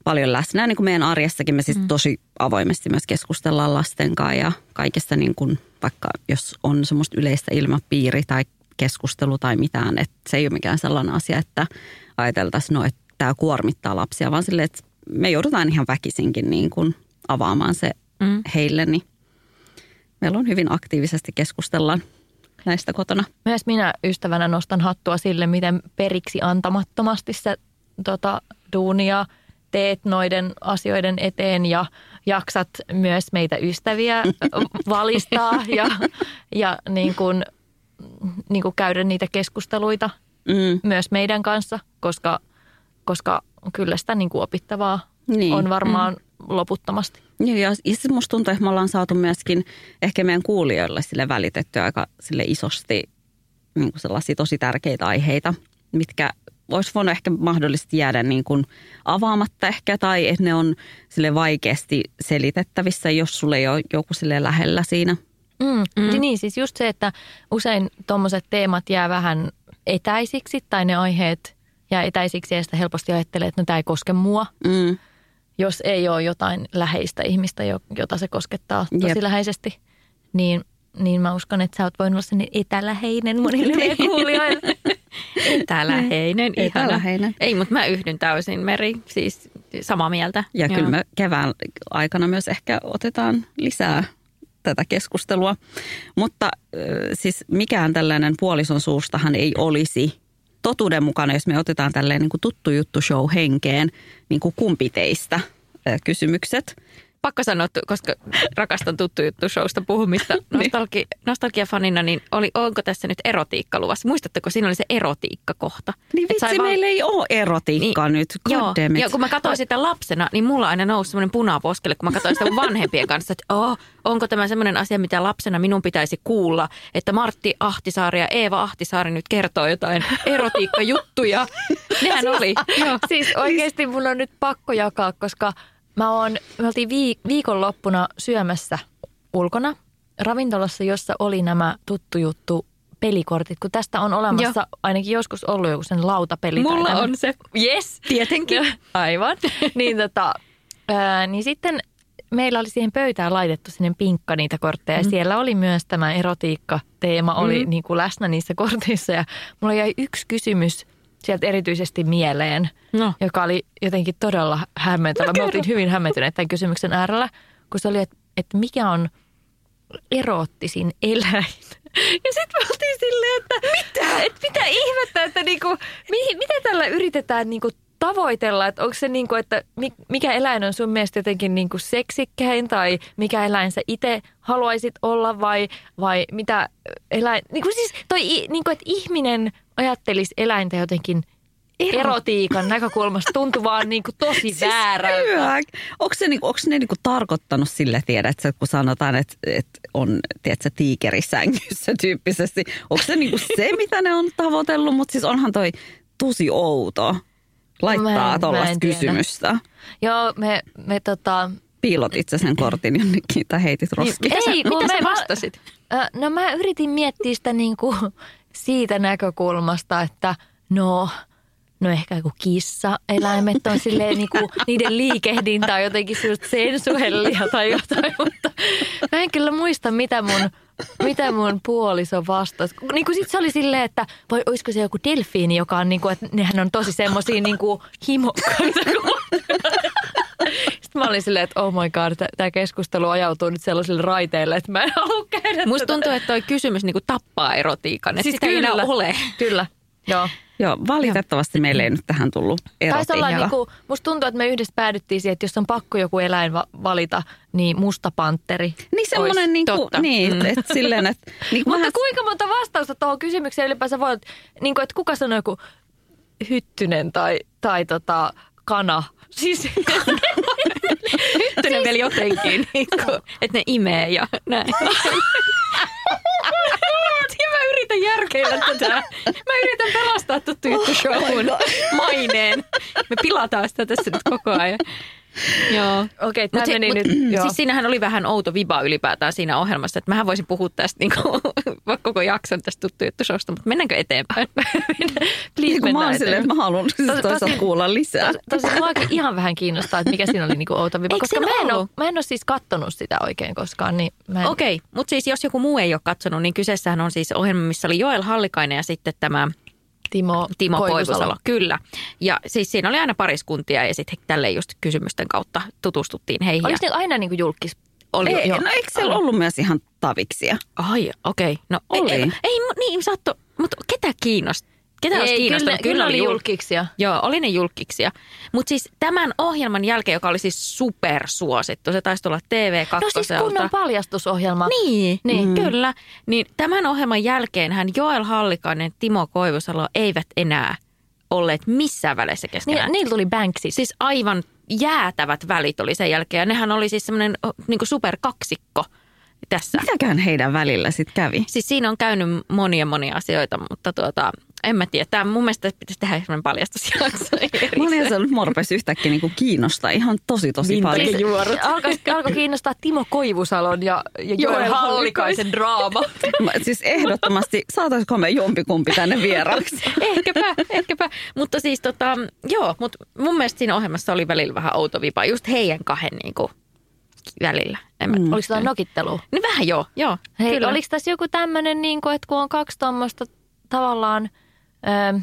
paljon läsnä. Niin kuin meidän arjessakin me siis mm. tosi avoimesti myös keskustellaan lasten kanssa ja kaikesta niin kuin, vaikka jos on semmoista yleistä ilmapiiri tai keskustelu tai mitään, että se ei ole mikään sellainen asia, että ajateltaisiin, no, että tämä kuormittaa lapsia, vaan silleen, että me joudutaan ihan väkisinkin niin kuin avaamaan se Mm. heille, niin meillä on hyvin aktiivisesti keskustellaan näistä kotona. Myös minä ystävänä nostan hattua sille, miten periksi antamattomasti sä tota, duunia teet noiden asioiden eteen ja jaksat myös meitä ystäviä *laughs* valistaa ja, ja niin kuin, niin kuin käydä niitä keskusteluita Mm, myös meidän kanssa, koska, koska kyllä sitä niin kuin opittavaa Niin. on varmaan loputtomasti. Joo, ja, ja siis musta tuntuu, että me ollaan saatu myöskin ehkä meidän kuulijoille sille välitettyä aika sille isosti niin kuin sellaisia tosi tärkeitä aiheita, mitkä olisi voinut ehkä mahdollisesti jäädä niin kuin avaamatta ehkä, tai että ne on sille vaikeasti selitettävissä, jos sulle ei ole joku sille lähellä siinä. Mm. Mm. Niin siis just se, että usein tuommoiset teemat jää vähän etäisiksi tai ne aiheet jää etäisiksi ja sitä helposti ajattelee, että no tämä ei koske mua, Mm. jos ei ole jotain läheistä ihmistä, jo- jota se koskettaa tosi Jep. läheisesti. Niin, niin mä uskon, että sä oot voinut olla sellainen etäläheinen monille *laughs* meidän kuulijoille. *laughs* Etäläheinen, ihana. Etäläheinen. Ei, mutta mä yhdyn täysin, Meri. Siis samaa mieltä. Ja Joo. kyllä me kevään aikana myös ehkä otetaan lisää tätä keskustelua. Mutta siis mikään tällainen puolison suustahan ei olisi totuuden mukana, jos me otetaan tälleen niin kuin tuttu juttu show henkeen, niin kuin kumpi teistä kysymykset. Pakko sanoa, koska rakastan tuttu juttu showsta puhumista *laughs* nostalgi, nostalgiafanina, niin oli, onko tässä nyt erotiikka luvassa? Muistatteko, siinä oli se erotiikka-kohta? Niin sai vitsi, val- meillä ei ole erotiikkaa niin, nyt. Joo, joo, kun mä katsoin sitä lapsena, niin mulla aina nousi semmoinen punaposkelle, kun mä katsoin sitä mun vanhempien kanssa, että oh, onko tämä semmoinen asia, mitä lapsena minun pitäisi kuulla, että Martti Ahtisaari ja Eeva Ahtisaari nyt kertoo jotain erotiikkajuttuja. Nehän oli. *laughs* Joo. Siis oikeasti mun on nyt pakko jakaa, koska mä oon, me oltiin vii, viikonloppuna syömässä ulkona ravintolassa, jossa oli nämä tuttu juttu pelikortit, kun tästä on olemassa Joo. ainakin joskus ollut joku sen lautapeli. Mulla on se. Yes. Tietenkin. Aivan. *laughs* niin, tota, ää, niin sitten meillä oli siihen pöytään laitettu sinne pinkka niitä kortteja. Mm. Siellä oli myös tämä erotiikka-teema oli Mm. niin kuin läsnä niissä korteissa. Ja mulla jäi yksi kysymys sieltä erityisesti mieleen, No. joka oli jotenkin todella hämmentävä. No, Me oltiin hyvin hämmentyneet tämän kysymyksen äärellä, kun se oli, että, että mikä on eroottisin eläin. *laughs* Ja sitten me oltiin silleen, että mitä, että mitä ihmettä, että niinku, mi, mitä tällä yritetään niinku tavoitella, että onko se niinku, että mi- mikä eläin on sun mielestä jotenkin niinku seksikkäin tai mikä eläin sä itse haluaisit olla vai, vai mitä eläin, niinku siis toi, i- niinku, että ihminen ajattelisi eläintä jotenkin erotiikan näkökulmasta tuntuu vaan niinku tosi väärältä. Hyvä. Onko, se, niinku, onko ne niinku tarkoittanut sille, tiedät sä, kun sanotaan, että, että on tiedätkö, tiikerisängyssä tyyppisesti. Onko se niinku se, mitä ne on tavoitellut, mutta siis onhan toi tosi outo laittaa tuollaista tiedä. kysymystä. Joo, me, me tota, Piilot itse sen kortin jonnekin tai heitit roskiin. Mitä sä, Ei, kun mitä me sä va- vastasit? No mä yritin miettiä sitä niinku siitä näkökulmasta, että no, no ehkä joku kissa, eläimet on silleen niinku, *laughs* niiden liikehdintä on jotenkin sensuellia tai jotain, mutta mä en kyllä muista mitä mun, mitä mun puoliso vastasi. Niin kuin sit se oli silleen, että vai olisiko se joku delfiini, joka on niinku, että nehän on tosi semmosia niinku himokkaita. *laughs* *laughs* Sitten mä olin silleen, että oh my god, tämä keskustelu ajautuu nyt sellaisille raiteille, että mä en halua käydä Musta tätä. tuntuu, että toi kysymys niinku tappaa erotiikan. Että Siis sitä ei enää kyllä. ole. Kyllä, joo. Joo, valitettavasti meillä ei nyt tähän tullut Taisi olla niinku, musta tuntuu, että me yhdessä päädyttiin siihen, että jos on pakko joku eläin va- valita, niin musta panteri. Niin semmoinen, Ois niin kuin, totta. niin, Mm. että silleen, että *laughs* niin kuin Mutta vähän, kuinka monta vastausta tuohon kysymykseen ylipäänsä voi, niin kuin, että kuka sanoo joku hyttynen tai, tai tota, kana? Siis *laughs* Hyttynen vielä jotenkin. Niinku, että ne imee ja näin. Ja mä yritän järkeillä tätä. Mä yritän pelastaa tuttu juttu showun maineen. Me pilataan sitä tässä nyt koko ajan. Joo. okei, okay, Mut meni mut- nyt. Joo. Siis siinähän oli vähän outo viba ylipäätään siinä ohjelmassa, että mähän voisin puhua tästä niinku, vaikka koko jakson tästä tuttu juttu showsta, mutta mennäänkö eteenpäin? Please niin mä oon silleen, että mä haluan siis Tos- toisaalta tosi- kuulla lisää. Tos- Tosi muakin ihan vähän kiinnostaa, että mikä siinä oli niinku outo viba, Eikö koska mä en, ole, mä en ole siis kattonut sitä oikein koskaan. Niin mä en, Okei, mutta siis jos joku muu ei ole katsonut, niin kyseessähän on siis ohjelma, missä oli Joel Hallikainen ja sitten tämä Timo, Timo Koivusalo. Kyllä. Ja siis siinä oli aina pariskuntia ja sitten tälleen just kysymysten kautta tutustuttiin heihin. Oliko ja- ne aina niinku julkis? oli, Ei, joo. no eikö siellä ollut myös ihan taviksia? Ai, okei. Okay. No Oli. Ei, ei, ei niin saatto, mutta ketä kiinnosti? Ketä olisi kyllä, kyllä oli jul- julkiksia. Joo, oli ne julkiksia. Mutta siis tämän ohjelman jälkeen, joka oli siis supersuosittu, se taisi tulla TV2. No siis kunnon paljastusohjelma. Niin, Niin. niin. kyllä. Niin tämän ohjelman jälkeen hän Joel Hallikainen, Timo Koivusalo eivät enää olleet missään väleissä Ni, keskenään. niillä tuli Banksit. Siis aivan jäätävät välit oli sen jälkeen. Ja nehän oli siis semmoinen niin superkaksikko tässä. Mitäkään heidän välillä sitten kävi? Siis siinä on käynyt monia monia asioita, mutta tuota, en mä tiedä. Tämä mun mielestä pitäisi tehdä semmoinen paljastusjakso Mä olin mua rupesi yhtäkkiä niinku kiinnostaa ihan tosi tosi paljon. Siis alkoi, alkoi kiinnostaa Timo Koivusalon ja, ja Joel Joel Hallikaisen draama. Mä- Siis ehdottomasti, saataisiko me jompikumpi tänne vieraaksi? *laughs* ehkäpä, ehkäpä. Mutta siis tota, joo, mutta mun mielestä siinä ohjelmassa oli välillä vähän outo vipa. Just heidän kahden niinku välillä. En mä, Mm. Oliko tämä nokittelu? Niin vähän joo, joo. Hei, kyllä. oliko tässä joku tämmöinen, niin kuin, että kun on kaksi tuommoista tavallaan, ö,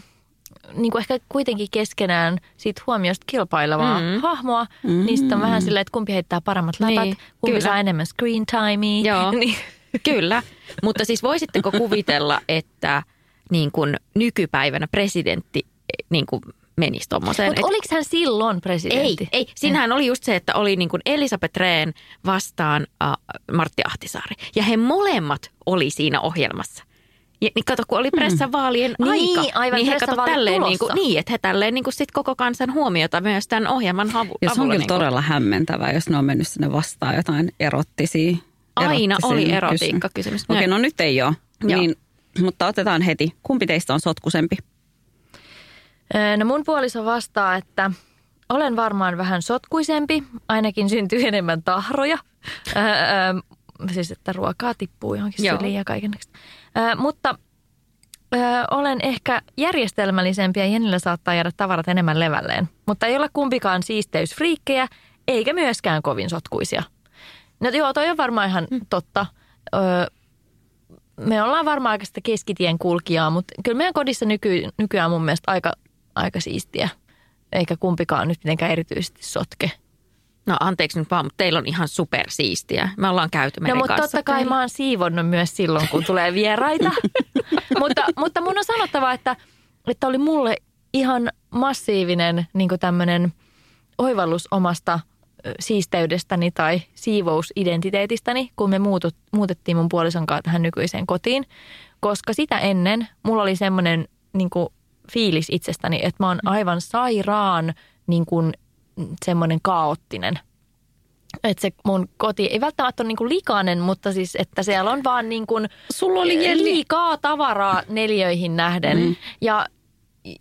niin kuin ehkä kuitenkin keskenään siitä huomiosta kilpailevaa Mm. mm. hahmoa, mm. niin sitten on vähän silleen, että kumpi heittää paremmat läpät, Niin, kumpi kyllä. saa enemmän screen timea. Joo. *laughs* niin, Kyllä, mutta siis voisitteko kuvitella, että niin kuin nykypäivänä presidentti niin kuin menisi tuommoiseen. Mutta oliko hän silloin presidentti? Ei, ei. Siinähän oli just se, että oli niin kuin Elisabeth Rehn vastaan uh, Martti Ahtisaari. Ja he molemmat oli siinä ohjelmassa. Ja, niin kato, kun oli pressavaalien Niin, aika, aivan, niin he kato tälleen, niin, kuin, niin, että he tälleen niin kuin sit koko kansan huomiota myös tämän ohjelman havu, Ja se on kyllä niin kuin. todella hämmentävää, jos ne on mennyt sinne vastaan jotain erottisia. Aina oli erottisia erotiikkakysymys. Okei, no nyt ei ole. Joo. Niin, mutta otetaan heti. Kumpi teistä on sotkusempi? Öö, No mun puoliso vastaa, että olen varmaan vähän sotkuisempi, ainakin syntyy enemmän tahroja. Öö, siis, että ruokaa tippuu johonkin Joo. syliin ja kaikenlaista. Öö, mutta öö, olen ehkä järjestelmällisempi ja Jennillä saattaa jäädä tavarat enemmän levälleen. Mutta ei ole kumpikaan siisteysfriikkejä, eikä myöskään kovin sotkuisia. No joo, toi on varmaan ihan totta. Öö, me ollaan varmaan aika sitä keskitien kulkijaa, mutta kyllä meidän kodissa nyky, nykyään mun mielestä aika, aika siistiä. Eikä kumpikaan nyt mitenkään erityisesti sotke. No anteeksi nyt vaan, mutta teillä on ihan supersiistiä. Me ollaan käyty No meidän mutta kanssa. totta kai mä oon siivonnut myös silloin, kun tulee vieraita. *laughs* mutta, mutta mun on sanottava, että, että oli mulle ihan massiivinen niin tämmöinen oivallus omasta siisteydestäni tai siivousidentiteetistäni, kun me muutut, muutettiin mun puolison kanssa tähän nykyiseen kotiin. Koska sitä ennen mulla oli semmoinen niin fiilis itsestäni, että mä oon aivan sairaan niin kuin, semmoinen kaoottinen – että se mun koti ei välttämättä ole niinku likainen, mutta siis, että siellä on vaan niinku Sulla oli Jenni. liikaa tavaraa neljöihin nähden. Mm. Ja,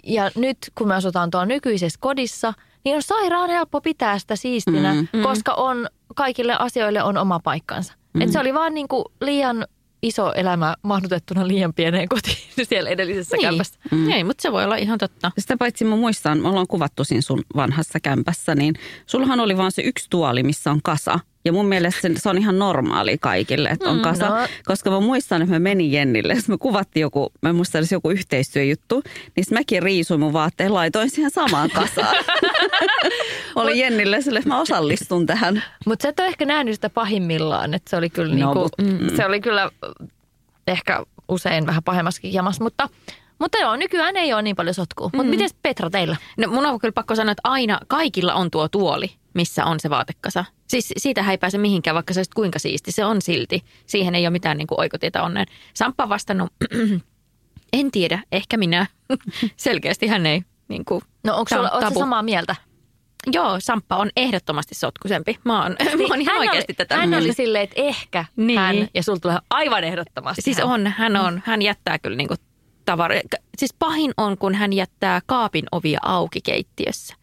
ja nyt kun me asutaan tuolla nykyisessä kodissa, niin on sairaan helppo pitää sitä siistinä, mm. koska on, kaikille asioille on oma paikkansa. Mm. Et se oli vaan niinku liian iso elämä mahdutettuna liian pieneen kotiin *laughs* siellä edellisessä niin. kämpässä. Mm. Ei, mutta se voi olla ihan totta. Sitä paitsi mä muistan, me ollaan kuvattu siinä sun vanhassa kämpässä, niin sullahan oli vaan se yksi tuoli, missä on kasa. Ja mun mielestä se, se on ihan normaali kaikille, että on Mm, kasa. no. Koska mä muistan, että mä menin Jennille, me kuvattiin joku, mä muistan, että se joku yhteistyöjuttu, niin mäkin riisuin mun vaatteen, laitoin siihen samaan kasaan. *laughs* oli Jennille sille, että mä osallistun tähän. Mutta sä et ole ehkä nähnyt sitä pahimmillaan, että se oli kyllä, No, niinku, mut- mm. se oli kyllä ehkä usein vähän pahemmaskin jamassa, mutta, mutta joo, nykyään ei ole niin paljon sotkua. Mutta miten Petra teillä? No mun on kyllä pakko sanoa, että aina kaikilla on tuo tuoli, missä on se vaatekasa. Siis siitä ei pääse mihinkään, vaikka se olisi kuinka siisti. Se on silti. Siihen ei ole mitään niin kuin oikotietä onneen. Samppa on vastannut, *clears throat* en tiedä, ehkä minä. *laughs* Selkeästi hän ei. Niin kuin, No onko on sulla tabu. samaa mieltä? Joo, Samppa on ehdottomasti sotkusempi. Mä oon, *laughs* mä oon ihan hän oikeasti oli, tätä Hän oli silleen, että ehkä Niin. niin. hän, ja sulla tulee aivan ehdottomasti Siis hän. on, hän on, hän jättää kyllä niinku tavaroja. Siis pahin on, kun hän jättää kaapin ovia auki keittiössä.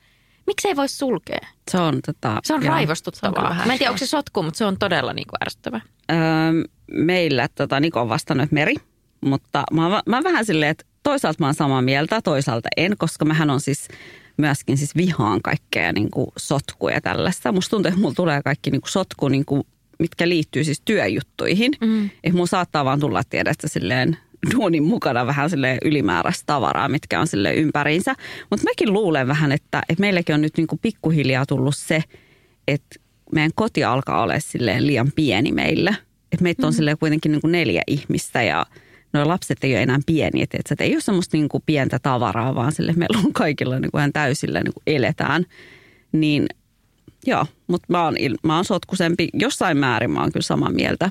Miksei voi sulkea? Se on, tota, Se on joo. Se on raivostuttavaa. Mä en tiedä, onko se sotku, mutta se on todella niinku ärsyttävää. Öö, meillä tota, Niko on vastannut, että meri, mutta mä, mä oon vähän silleen, että toisaalta mä oon samaa mieltä, toisaalta en, koska mähän on siis myöskin siis vihaan kaikkea niin kuin sotkuja ja tällaista. Musta tuntuu, että mulla tulee kaikki niin kuin sotku, niin kuin, mitkä liittyy siis työjuttuihin. Mm. Että mulla saattaa vaan tulla tiedä, että silleen duunin mukana vähän sille ylimääräistä tavaraa, mitkä on sille ympäriinsä. Mutta mäkin luulen vähän, että, että meilläkin on nyt niin kuin pikkuhiljaa tullut se, että meidän koti alkaa olla silleen liian pieni meille. Että meitä on silleen kuitenkin niin kuin neljä ihmistä ja nuo lapset ei ole enää pieniä. Että et ei ole semmoista niin kuin pientä tavaraa, vaan sille meillä on kaikilla niin kuin ihan täysillä niin kuin eletään. Niin joo, mutta mä oon, mä oon sotkusempi. Jossain määrin mä oon kyllä samaa mieltä.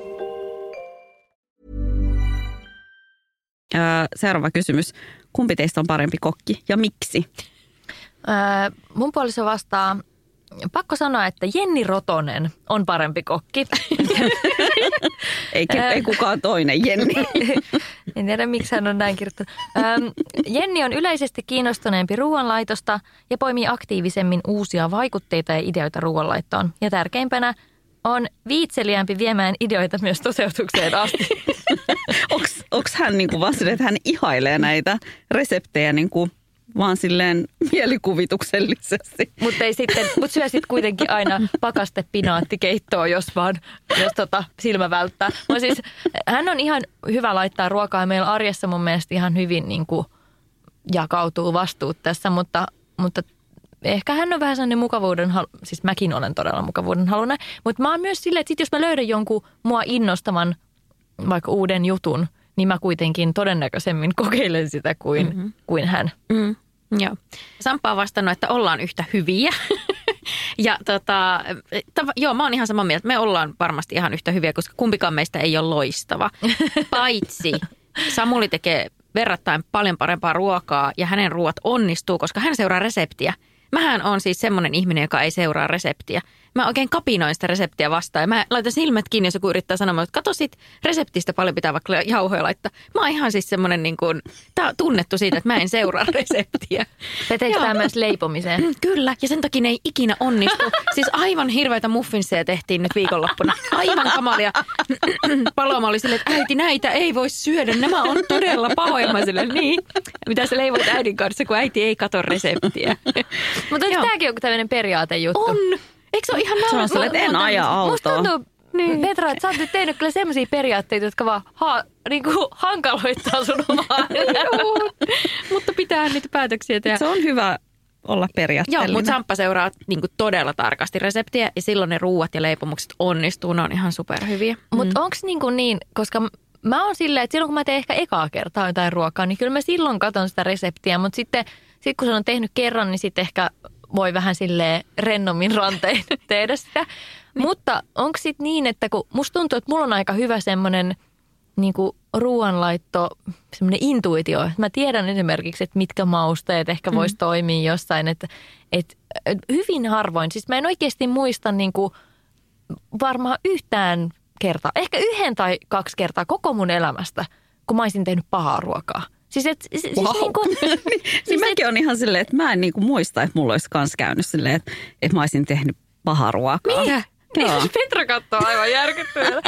Seuraava kysymys. Kumpi teistä on parempi kokki ja miksi? Öö, mun puoliso vastaa, pakko sanoa, että Jenni Rotonen on parempi kokki. *laughs* ei, ei kukaan toinen, Jenni. *laughs* en tiedä, miksi hän on näin kirjoittanut. Öm, Jenni on yleisesti kiinnostuneempi ruoanlaitosta ja poimii aktiivisemmin uusia vaikutteita ja ideoita ruoanlaittoon. Ja tärkeimpänä on viitseliämpi viemään ideoita myös toteutukseen asti. *laughs* Onko hän niin kuin vaan että hän ihailee näitä reseptejä niin kuin vaan silleen mielikuvituksellisesti. Mutta ei sitten, mut syö sitten kuitenkin aina pakaste pinaattikeittoa, jos vaan, jos tota silmä välttää. Mä siis, hän on ihan hyvä laittaa ruokaa. Meillä arjessa mun mielestä ihan hyvin niin kuin jakautuu vastuut tässä, mutta, mutta ehkä hän on vähän sellainen mukavuuden, siis mäkin olen todella mukavuuden halunen, mutta mä oon myös silleen, että sit jos mä löydän jonkun mua innostavan vaikka uuden jutun, niin mä kuitenkin todennäköisemmin kokeilen sitä kuin, mm-hmm. kuin hän. Mm. Joo. Sampa on vastannut, että ollaan yhtä hyviä. *laughs* ja tota, tava, joo, mä oon ihan samaa mieltä. Me ollaan varmasti ihan yhtä hyviä, koska kumpikaan meistä ei ole loistava. *laughs* Paitsi Samuli tekee verrattain paljon parempaa ruokaa ja hänen ruoat onnistuu, koska hän seuraa reseptiä. Mähän on siis semmoinen ihminen, joka ei seuraa reseptiä mä oikein kapinoin sitä reseptiä vastaan. Ja mä laitan silmät kiinni, jos joku yrittää sanoa, että kato sit reseptistä paljon pitää vaikka jauhoja laittaa. Mä oon ihan siis semmoinen niin kuin, tää on tunnettu siitä, että mä en seuraa *laughs* reseptiä. Päteekö tämä myös leipomiseen? Mm, kyllä, ja sen takia ne ei ikinä onnistu. Siis aivan hirveitä muffinseja tehtiin nyt viikonloppuna. Aivan kamalia. *clears throat* Paloma oli silleen, että äiti näitä ei voi syödä, nämä on todella pahoja. Mä silleen, niin. Mitä sä leivoit äidin kanssa, kun äiti ei kato reseptiä. Mutta tämäkin on tämmöinen periaatejuttu? On. Eikö se ole ihan on että en aja autoa. Musta tuntuu, niin. Petra, että sä oot nyt tehnyt kyllä sellaisia periaatteita, jotka vaan ha, niin kuin hankaloittaa sun omaa *laughs* Mutta pitää niitä päätöksiä tehdä. Se on hyvä olla periaatteellinen. Joo, mutta Samppa seuraa niin kuin todella tarkasti reseptiä ja silloin ne ruuat ja leipomukset onnistuu, ne on ihan superhyviä. Mutta mm. onko niin, kuin niin, koska mä oon silleen, että silloin kun mä teen ehkä ekaa kertaa jotain ruokaa, niin kyllä mä silloin katon sitä reseptiä, mutta sitten sit kun se on tehnyt kerran, niin sitten ehkä voi vähän sille rennommin rantein *laughs* tehdä sitä. Mutta onko sitten niin, että kun musta tuntuu, että mulla on aika hyvä semmoinen niin ruoanlaitto, semmoinen intuitio. Mä tiedän esimerkiksi, että mitkä mausteet ehkä voisi mm. toimia jossain. Että, että hyvin harvoin, siis mä en oikeasti muista niin kuin varmaan yhtään kertaa, ehkä yhden tai kaksi kertaa koko mun elämästä, kun mä olisin tehnyt pahaa ruokaa. Siis, et, siis wow. niin kuin, niin, siis *laughs* *laughs* mäkin et, on ihan silleen, että mä en niin kuin muista, että mulla olisi kans käynyt silleen, että, että mä olisin tehnyt pahaa ruokaa. Mitä? Niin, *laughs* Petra katsoo aivan järkyttyneellä.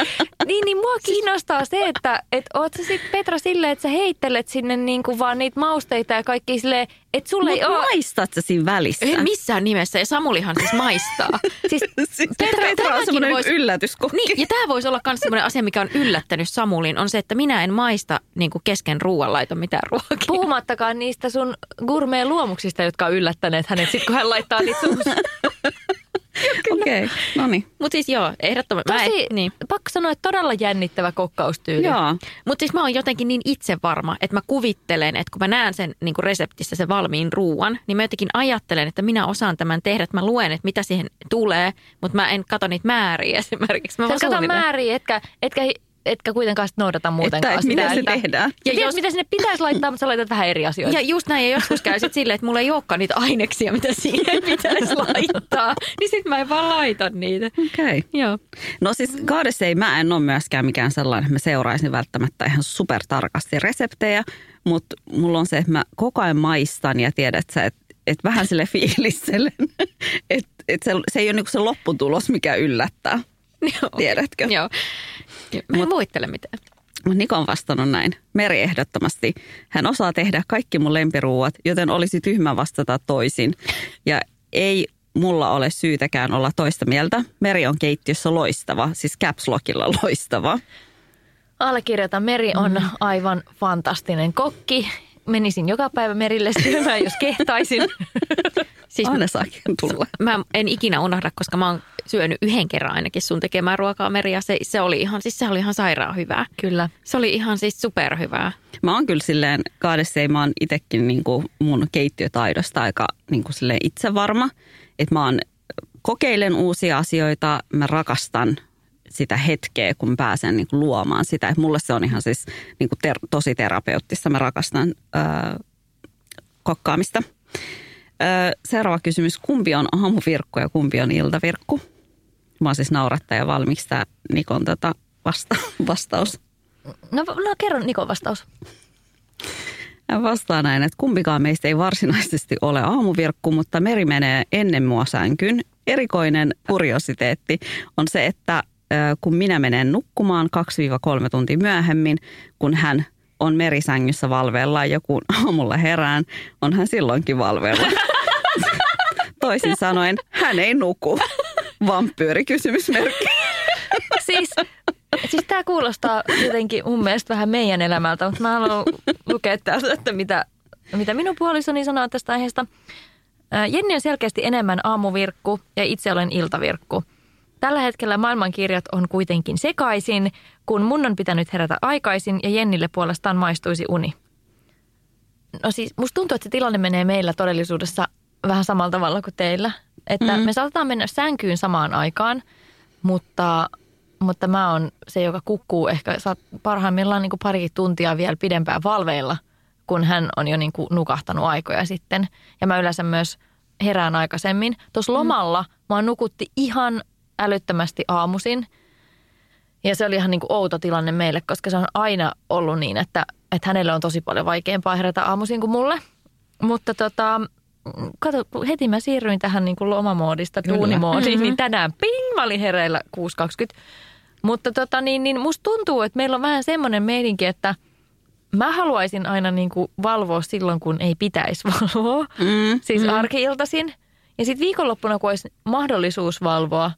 niin, niin mua kiinnostaa se, että et oot sä sit Petra silleen, että sä heittelet sinne niinku vaan niitä mausteita ja kaikki silleen, että sulle Mut ei ole... maistat sä siinä välissä? Ei missään nimessä ja Samulihan siis maistaa. *laughs* siis, siis Petra, Petra on semmoinen vois... yllätyskokki. Niin, ja tämä voisi olla myös semmoinen asia, mikä on yllättänyt Samulin, on se, että minä en maista niin kuin kesken ruoanlaiton mitään ruokia. Puhumattakaan niistä sun gourmet luomuksista, jotka on yllättäneet hänet, sit kun hän laittaa niitä *laughs* Okei, okay, no niin. Mutta siis joo, ehdottomasti. Tosi, niin. pakko sanoa, että todella jännittävä kokkaustyyli. Joo. Mutta siis mä oon jotenkin niin itsevarma, että mä kuvittelen, että kun mä näen sen niin kuin reseptissä sen valmiin ruuan, niin mä jotenkin ajattelen, että minä osaan tämän tehdä, että mä luen, että mitä siihen tulee, mutta mä en katso niitä määriä *laughs* esimerkiksi. Mä kato määriä, etkä, etkä etkä kuitenkaan sit noudata muutenkaan sitä. Mitä se tehdään. Ja jos, mitä sinne pitäisi laittaa, mutta sä laitat vähän eri asioita. Ja just näin, ja joskus käy sitten silleen, että mulla ei olekaan niitä aineksia, mitä siihen *laughs* pitäisi laittaa. Niin sitten mä en vaan laita niitä. Okei. Okay. Joo. No siis kaadessa ei, mä en ole myöskään mikään sellainen, että mä seuraisin välttämättä ihan supertarkasti reseptejä, mutta mulla on se, että mä koko ajan maistan ja tiedät sä, että et vähän sille fiilistelen, *laughs* että et se, se ei ole niinku se lopputulos, mikä yllättää. Joo. Tiedätkö? Joo. Mä en Mut, muittele mitään. Mutta Niko on vastannut näin. Meri ehdottomasti. Hän osaa tehdä kaikki mun lempiruuat, joten olisi tyhmä vastata toisin. Ja ei mulla ole syytäkään olla toista mieltä. Meri on keittiössä loistava, siis caps lockilla loistava. Allekirjoitan. Meri on mm. aivan fantastinen kokki. Menisin joka päivä merille *laughs* syömään, jos kehtaisin. Siis Aina saakin tulla. Mä en ikinä unohda, koska mä oon syönyt yhden kerran ainakin sun tekemään ruokaa Meri ja se, se oli ihan, siis se oli ihan sairaan hyvää. Kyllä. Se oli ihan siis superhyvää. Mä oon kyllä silleen, kaadessa mä oon itekin niin kuin mun keittiötaidosta aika niin kuin silleen itse varma. Että mä oon, kokeilen uusia asioita, mä rakastan sitä hetkeä, kun pääsen niin kuin luomaan sitä. Et mulle se on ihan siis niin kuin ter- tosi terapeuttista. Mä rakastan öö, kokkaamista. Öö, seuraava kysymys. Kumpi on aamuvirkku ja kumpi on iltavirkku? Mä oon siis naurattaja valmiiksi tämä Nikon tota vasta- *laughs* vastaus. No, no kerro Nikon vastaus. Hän vastaa näin, että kumpikaan meistä ei varsinaisesti ole aamuvirkku, mutta meri menee ennen mua sänkyyn. Erikoinen kuriositeetti on se, että kun minä menen nukkumaan 2-3 tuntia myöhemmin, kun hän on merisängyssä valveella ja kun *laughs* aamulla herään, on hän silloinkin valveella. *laughs* Toisin sanoen, hän ei nuku. Vampyyri kysymysmerkki. *laughs* Siis, siis tämä kuulostaa jotenkin mun mielestä vähän meidän elämältä, mutta mä haluan lukea täältä, että mitä, mitä minun puolisoni sanoo tästä aiheesta. Jenni on selkeästi enemmän aamuvirkku ja itse olen iltavirkku. Tällä hetkellä maailmankirjat on kuitenkin sekaisin, kun mun on pitänyt herätä aikaisin ja Jennille puolestaan maistuisi uni. No siis musta tuntuu, että se tilanne menee meillä todellisuudessa vähän samalla tavalla kuin teillä. Että mm. me saatetaan mennä sänkyyn samaan aikaan, mutta, mutta mä oon se, joka kukkuu ehkä parhaimmillaan niin kuin parikin tuntia vielä pidempään valveilla, kun hän on jo niin kuin nukahtanut aikoja sitten. Ja mä yleensä myös herään aikaisemmin. Tuossa lomalla mm. mä nukutti ihan älyttömästi aamusin. Ja se oli ihan niin kuin outo tilanne meille, koska se on aina ollut niin, että, että hänelle on tosi paljon vaikeampaa herätä aamuisin kuin mulle. Mutta tota, kato, heti mä siirryin tähän niin kuin lomamoodista duunimoodiin, mm-hmm. niin tänään ping, mä olin hereillä 6.20. Mutta tota, niin, niin musta tuntuu, että meillä on vähän semmoinen meininki, että mä haluaisin aina niin kuin valvoa silloin, kun ei pitäisi *laughs* valvoa. Mm, siis mm. arkiiltaisin. Ja sitten viikonloppuna, kun olisi mahdollisuus valvoa,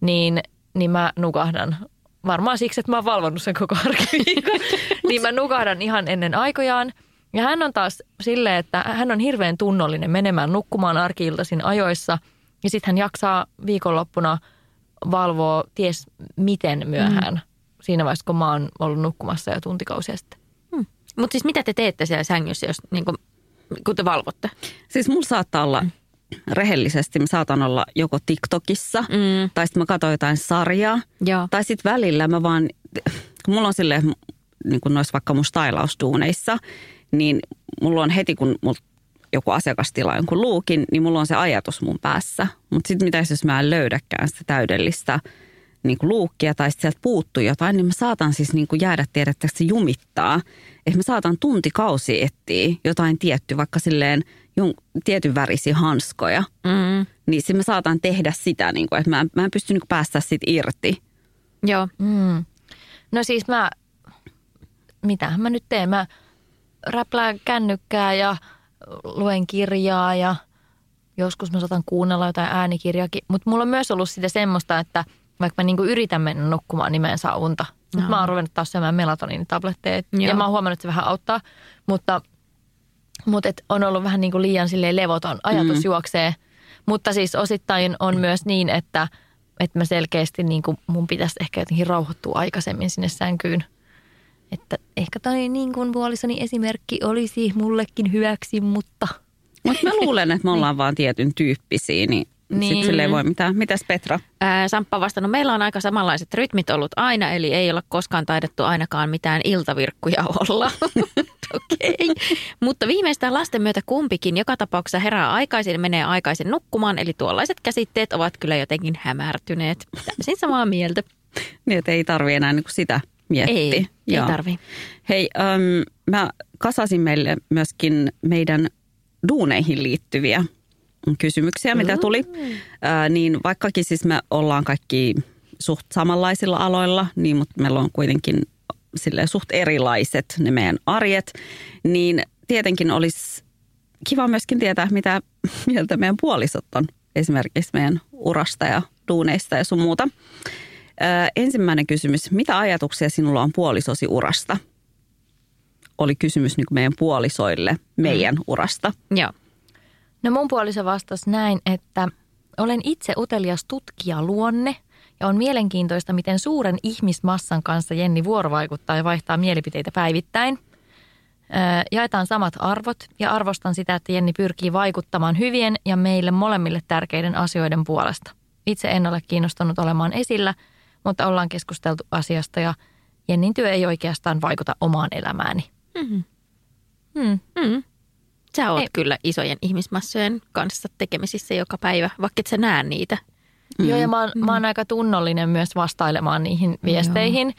niin, niin mä nukahdan. Varmaan siksi, että mä oon valvonnut sen koko arkiviikon. *laughs* niin mä nukahdan ihan ennen aikojaan. Ja hän on taas silleen, että hän on hirveän tunnollinen menemään nukkumaan arkiiltaisin ajoissa. Ja sitten hän jaksaa viikonloppuna valvoa ties miten myöhään. Mm. Siinä vaiheessa, kun mä oon ollut nukkumassa jo tuntikausia sitten. Hmm. Mutta siis mitä te teette siellä sängyssä, jos, niin kun, kun te valvotte? Siis mulla saattaa olla mm rehellisesti mä saatan olla joko TikTokissa mm. tai sitten mä katson jotain sarjaa. Joo. Tai sitten välillä mä vaan, kun mulla on silleen, niin kuin noissa vaikka mun stylaustuuneissa, niin mulla on heti kun mulla joku asiakas tilaa jonkun luukin, niin mulla on se ajatus mun päässä. Mutta sitten mitä jos mä en löydäkään sitä täydellistä niin kuin luukkia tai sitten sieltä puuttuu jotain, niin mä saatan siis niin kuin jäädä tiedä, että se jumittaa. Että mä saatan tuntikausi etsiä jotain tiettyä, vaikka silleen jon, tietyn värisiä hanskoja. Mm. Niin sitten mä saatan tehdä sitä, niin kuin, että mä, mä en pysty niin kuin päästä sit irti. Joo. Mm. No siis mä, mitähän mä nyt teen? Mä räplään kännykkää ja luen kirjaa ja joskus mä saatan kuunnella jotain äänikirjaakin. Mutta mulla on myös ollut sitä semmoista, että vaikka mä niinku yritän mennä nukkumaan, niin mä en saa unta. Mutta mä oon ruvennut taas syömään melatoniinitabletteja. Ja mä oon huomannut, että se vähän auttaa. Mutta, mutta et on ollut vähän niinku liian levoton. Ajatus mm. juoksee. Mutta siis osittain on myös niin, että, että mä selkeästi niinku, mun pitäisi ehkä jotenkin rauhoittua aikaisemmin sinne sänkyyn – että ehkä toi niin kuin puolisoni esimerkki olisi mullekin hyväksi, mutta... Mutta mä luulen, että me *laughs* ollaan niin. vaan tietyn tyyppisiä, niin niin. Sitten ei voi mitään. Mitäs Petra? Ää, Samppa vastannut, meillä on aika samanlaiset rytmit ollut aina, eli ei ole koskaan taidettu ainakaan mitään iltavirkkuja olla. *laughs* Okei. Mutta viimeistään lasten myötä kumpikin joka tapauksessa herää aikaisin menee aikaisin nukkumaan, eli tuollaiset käsitteet ovat kyllä jotenkin hämärtyneet. Täysin samaa mieltä. niin, että ei tarvi enää niin sitä mietti. Ei, Joo. ei tarvi. Hei, ähm, mä kasasin meille myöskin meidän duuneihin liittyviä kysymyksiä, mitä mm. tuli. Äh, niin vaikkakin siis me ollaan kaikki suht samanlaisilla aloilla, niin mutta meillä on kuitenkin sille suht erilaiset ne meidän arjet, niin tietenkin olisi kiva myöskin tietää, mitä *laughs* mieltä meidän puolisot on esimerkiksi meidän urasta ja duuneista ja sun muuta ensimmäinen kysymys. Mitä ajatuksia sinulla on puolisosi urasta? Oli kysymys niin meidän puolisoille meidän mm. urasta. Joo. No mun puoliso vastasi näin, että olen itse utelias tutkija luonne ja on mielenkiintoista, miten suuren ihmismassan kanssa Jenni vuorovaikuttaa ja vaihtaa mielipiteitä päivittäin. Jaetaan samat arvot ja arvostan sitä, että Jenni pyrkii vaikuttamaan hyvien ja meille molemmille tärkeiden asioiden puolesta. Itse en ole kiinnostunut olemaan esillä – mutta ollaan keskusteltu asiasta ja Jennin työ ei oikeastaan vaikuta omaan elämääni. Mm-hmm. Hmm. Mm. Sä oot Ei. kyllä isojen ihmismassojen kanssa tekemisissä joka päivä, vaikka et sä näe niitä. Mm. Joo, ja mä oon, mä oon aika tunnollinen myös vastailemaan niihin viesteihin.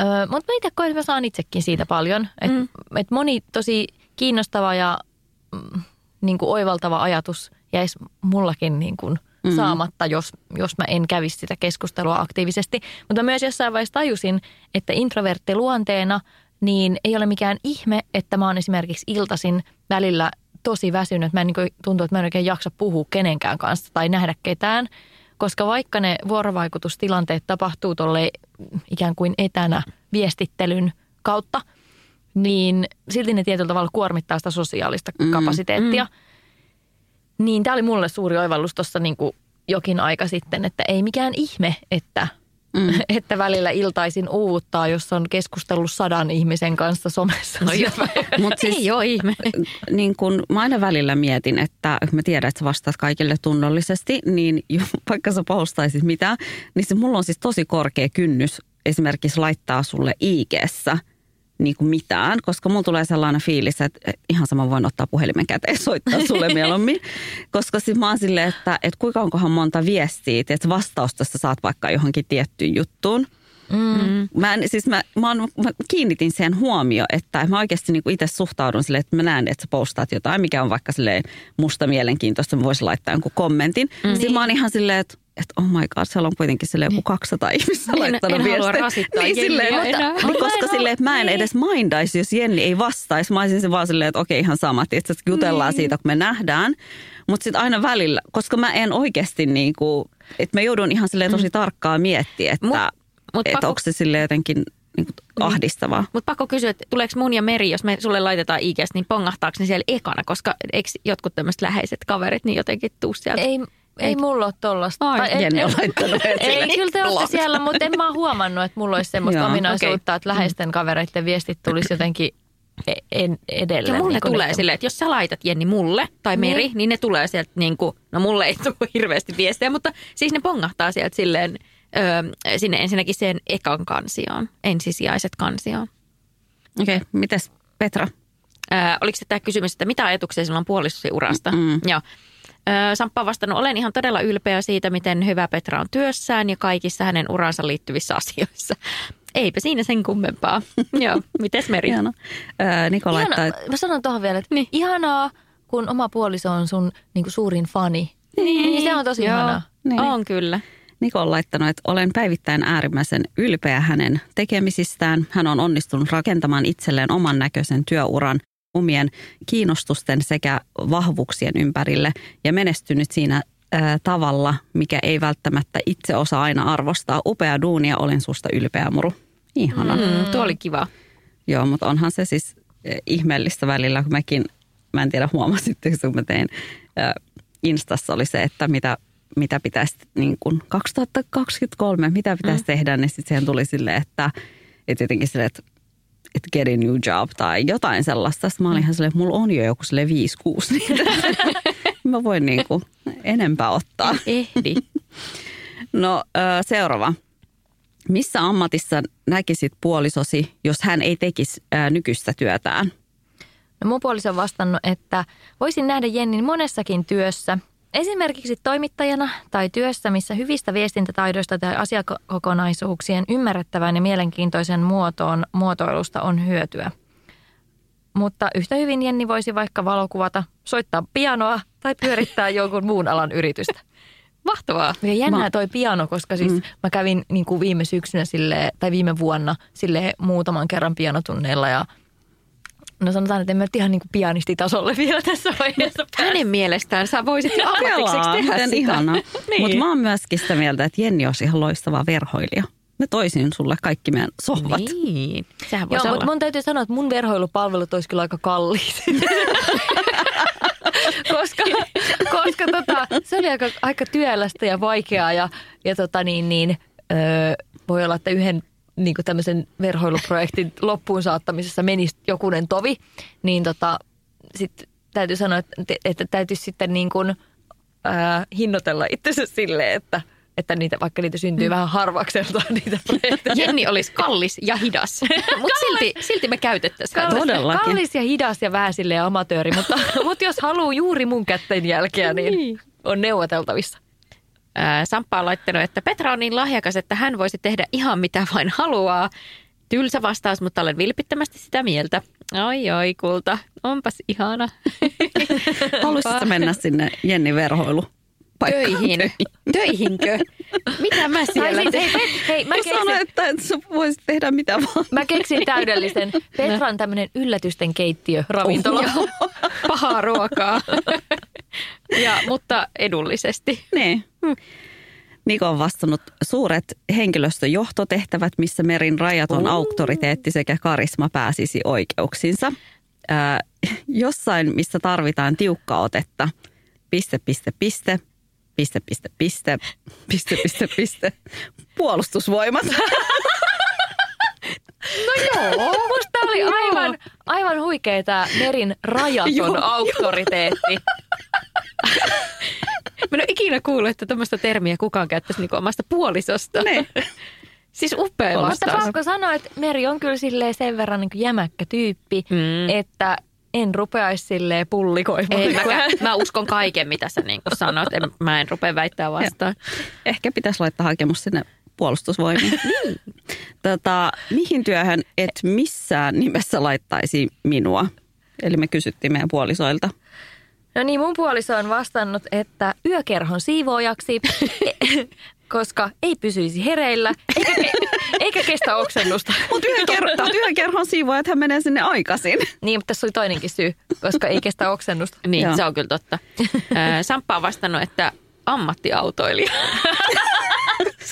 Öö, mutta mä itse koen, että mä saan itsekin siitä paljon. Että Mm. et moni tosi kiinnostava ja mm, niin kuin oivaltava ajatus jäisi mullakin niin kuin Mm. saamatta, jos, jos mä en kävisi sitä keskustelua aktiivisesti. Mutta mä myös jossain vaiheessa tajusin, että introvertti luonteena niin ei ole mikään ihme, että mä oon esimerkiksi iltasin välillä tosi väsynyt. Mä en niin tuntuu, että mä en oikein jaksa puhua kenenkään kanssa tai nähdä ketään. Koska vaikka ne vuorovaikutustilanteet tapahtuu tolle ikään kuin etänä viestittelyn kautta, niin silti ne tietyllä tavalla kuormittaa sitä sosiaalista Mm, kapasiteettia. Niin tämä oli mulle suuri oivallus tuossa niin jokin aika sitten, että ei mikään ihme, että, Mm. *laughs* että välillä iltaisin uuvuttaa, jos on keskustellut sadan ihmisen kanssa somessa. *laughs* No Mut siis, Ei ole ihme. *laughs* niin kun mä aina välillä mietin, että mä tiedän, että sä vastaat kaikille tunnollisesti, niin jo, vaikka sä postaisit mitään, niin se mulla on siis tosi korkea kynnys esimerkiksi laittaa sulle IGssä niin kuin mitään, koska mulla tulee sellainen fiilis, että ihan sama voin ottaa puhelimen käteen ja soittaa sulle *laughs* mieluummin. Koska siis mä oon silleen, että, että kuinka onkohan monta viestiä, että vastausta sä saat vaikka johonkin tiettyyn juttuun. Mm. Mä, en, siis mä, mä, oon, mä kiinnitin siihen huomio, että mä oikeasti niin itse suhtaudun silleen, että mä näen, että sä postaat jotain, mikä on vaikka silleen musta mielenkiintoista, mä voisin laittaa jonkun kommentin. Mm. Sitten mä oon ihan silleen, että että oh my god, siellä on kuitenkin sille joku 200 ihmistä En- laittanut en halua viestejä. rasittaa niin, silleen, Jenniä mutta, enää. niin, koska en silleen, että mä en niin. edes mindaisi, jos Jenni ei vastaisi. Mä olisin se vaan silleen, että okei ihan sama, että jutellaan siitä, kun me nähdään. Mutta sitten aina välillä, koska mä en oikeasti niin kuin, että mä joudun ihan silleen tosi tarkkaan miettiä, että, Mut- mut että pakko- onko se silleen jotenkin niin kuin ahdistavaa. Mutta pakko kysyä, että tuleeko mun ja Meri, jos me sulle laitetaan IGS, niin pongahtaako ne siellä ekana, koska eikö jotkut tämmöiset läheiset kaverit niin jotenkin tuu sieltä? Ei, ei mulla ole tollasta. Ai, Tai en- en- laittanut Ei, kyllä te olette siellä, mutta en mä oon huomannut, että mulla olisi semmoista Joo, ominaisuutta, että läheisten kavereiden viestit tulisi jotenkin e- en, edelleen. Ja mulle niin tulee ne- silleen, että jos sä laitat Jenni mulle tai Meri, Niin. niin, niin ne tulee sieltä niin kuin, no mulle ei *laughs* tule hirveästi viestejä, mutta siis ne pongahtaa sieltä silleen öö, sinne ensinnäkin sen ekan kansioon, ensisijaiset kansioon. Okei, okay, mites Petra? Öö, oliko se tämä kysymys, että mitä ajatuksia sillä on puolisosi urasta? Mm. Joo. Öö, Samppa on vastannut, olen ihan todella ylpeä siitä, miten hyvä Petra on työssään ja kaikissa hänen uransa liittyvissä asioissa. Eipä siinä sen kummempaa. *laughs* Joo, mites Meri? Ihana. Ää, Niko Ihana, laittaa, mä sanon tuohon vielä, että Niin. ihanaa, kun oma puoliso on sun niin kuin suurin fani. Niin. Se on tosi Joo. ihanaa. Niin. On kyllä. Niko on laittanut, että olen päivittäin äärimmäisen ylpeä hänen tekemisistään. Hän on onnistunut rakentamaan itselleen oman näköisen työuran omien kiinnostusten sekä vahvuuksien ympärille ja menestynyt siinä ää, tavalla, mikä ei välttämättä itse osaa aina arvostaa. Upea duunia, olen susta ylpeä muru. Ihana. Mm. Mm, tuo oli kiva. Joo, mutta onhan se siis ihmeellistä välillä, kun mäkin, mä en tiedä huomasitteko, kun mä tein Instassa oli se, että mitä, mitä pitäisi niin kuin 2023, mitä pitäisi mm. tehdä, niin sitten siihen tuli silleen, että, että jotenkin silleen, että, että get a new job tai jotain sellaista. Sitten mä olin ihan silleen, että mulla on jo joku silleen 5-6 niitä. *laughs* mä voin niin kuin enempää ottaa. *laughs* Ehdi. No seuraava. Missä ammatissa näkisit puolisosi, jos hän ei tekisi nykyistä työtään? No mun puoliso on vastannut, että voisin nähdä Jennin monessakin työssä. Esimerkiksi toimittajana tai työssä, missä hyvistä viestintätaidoista tai asiakokonaisuuksien ymmärrettävän ja mielenkiintoisen muotoon muotoilusta on hyötyä. Mutta yhtä hyvin Jenni voisi vaikka valokuvata, soittaa pianoa tai pyörittää *laughs* jonkun muun alan yritystä. Mahtavaa. Ja jännää toi piano, koska siis mm. mä kävin niin kuin viime syksynä sille, tai viime vuonna sille muutaman kerran pianotunneilla ja no sanotaan, että en mä nyt ihan niin kuin pianistitasolle vielä tässä vaiheessa Hänen mielestään sä voisit jo ammatikseksi tehdä miten sitä. ihanaa. *laughs* Niin. Mutta mä oon myöskin sitä mieltä, että Jenni olisi ihan loistava verhoilija. Mä toisin sulle kaikki meidän sohvat. Niin. Sehän voisi Joo, mutta mun täytyy sanoa, että mun verhoilupalvelut olisi kyllä aika kalliit. *laughs* koska koska tota, se oli aika, aika työlästä ja vaikeaa ja, ja tota niin, niin, öö, voi olla, että yhden niin kuin tämmöisen verhoiluprojektin *laughs* loppuun saattamisessa menisi jokunen tovi, niin tota, sit täytyy sanoa, että, että täytyisi sitten niin kuin, ää, hinnoitella itsensä silleen, että että niitä, vaikka niitä syntyy mm. vähän harvakseltaan *laughs* niitä projekteja. Jenni olisi kallis ja hidas, *laughs* mutta silti, silti me käytettäisiin. Kallis, Todellakin. kallis ja hidas ja vähän silleen amatööri, mutta, mutta jos haluaa juuri mun kätten jälkeä, niin on neuvoteltavissa. Ää, Samppa on laittanut, että Petra on niin lahjakas, että hän voisi tehdä ihan mitä vain haluaa. Tylsä vastaus, mutta olen vilpittömästi sitä mieltä. Oi oi kulta, onpas ihana. *laughs* Haluaisitko mennä sinne Jenni Verhoilu? Töihin. Töihinkö? Mitä mä siellä siis, hei, Pet- hei, mä keksin, että et sä voisit tehdä mitä vaan. mä keksin täydellisen. *laughs* Petran tämmöinen yllätysten keittiö ravintola. Joo, pahaa ruokaa. *laughs* *laughs* ja, mutta edullisesti. Niin. Niko on vastannut suuret henkilöstöjohtotehtävät, missä Merin rajaton auktoriteetti sekä karisma pääsisi oikeuksinsa. Ää, jossain, missä tarvitaan tiukkaa otetta. Piste, piste, piste. Piste, piste, piste. Piste, piste, piste. Puolustusvoimat. *laughs* Musta oli aivan, aivan huikea tämä Merin rajaton Joo, auktoriteetti. Mä en ole ikinä kuullut, että tämmöistä termiä kukaan käyttäisi niinku omasta puolisosta. Ne. Siis upea Mutta vastaus. pakko sanoa, että Meri on kyllä silleen sen verran niin jämäkkä tyyppi, Mm. että en rupeaisi silleen pullikoimaan. Ei, mä, mä uskon kaiken, mitä sä niin sanot. En, mä en rupea väittää vastaan. Ehkä pitäisi laittaa hakemus sinne puolustusvoimiin. *laughs* tota, mihin työhön et missään nimessä laittaisi minua? Eli me kysyttiin meidän puolisoilta. No niin, mun puoliso on vastannut, että yökerhon siivoojaksi, *laughs* koska ei pysyisi hereillä, eikä, ke- eikä kestä oksennusta. *laughs* Mutta yöker- mut yökerhon siivoajat hän menee sinne aikaisin. Niin, mutta tässä oli toinenkin syy, koska ei kestä oksennusta. Niin, Joo. se on kyllä totta. Samppa on vastannut, että ammattiautoilija.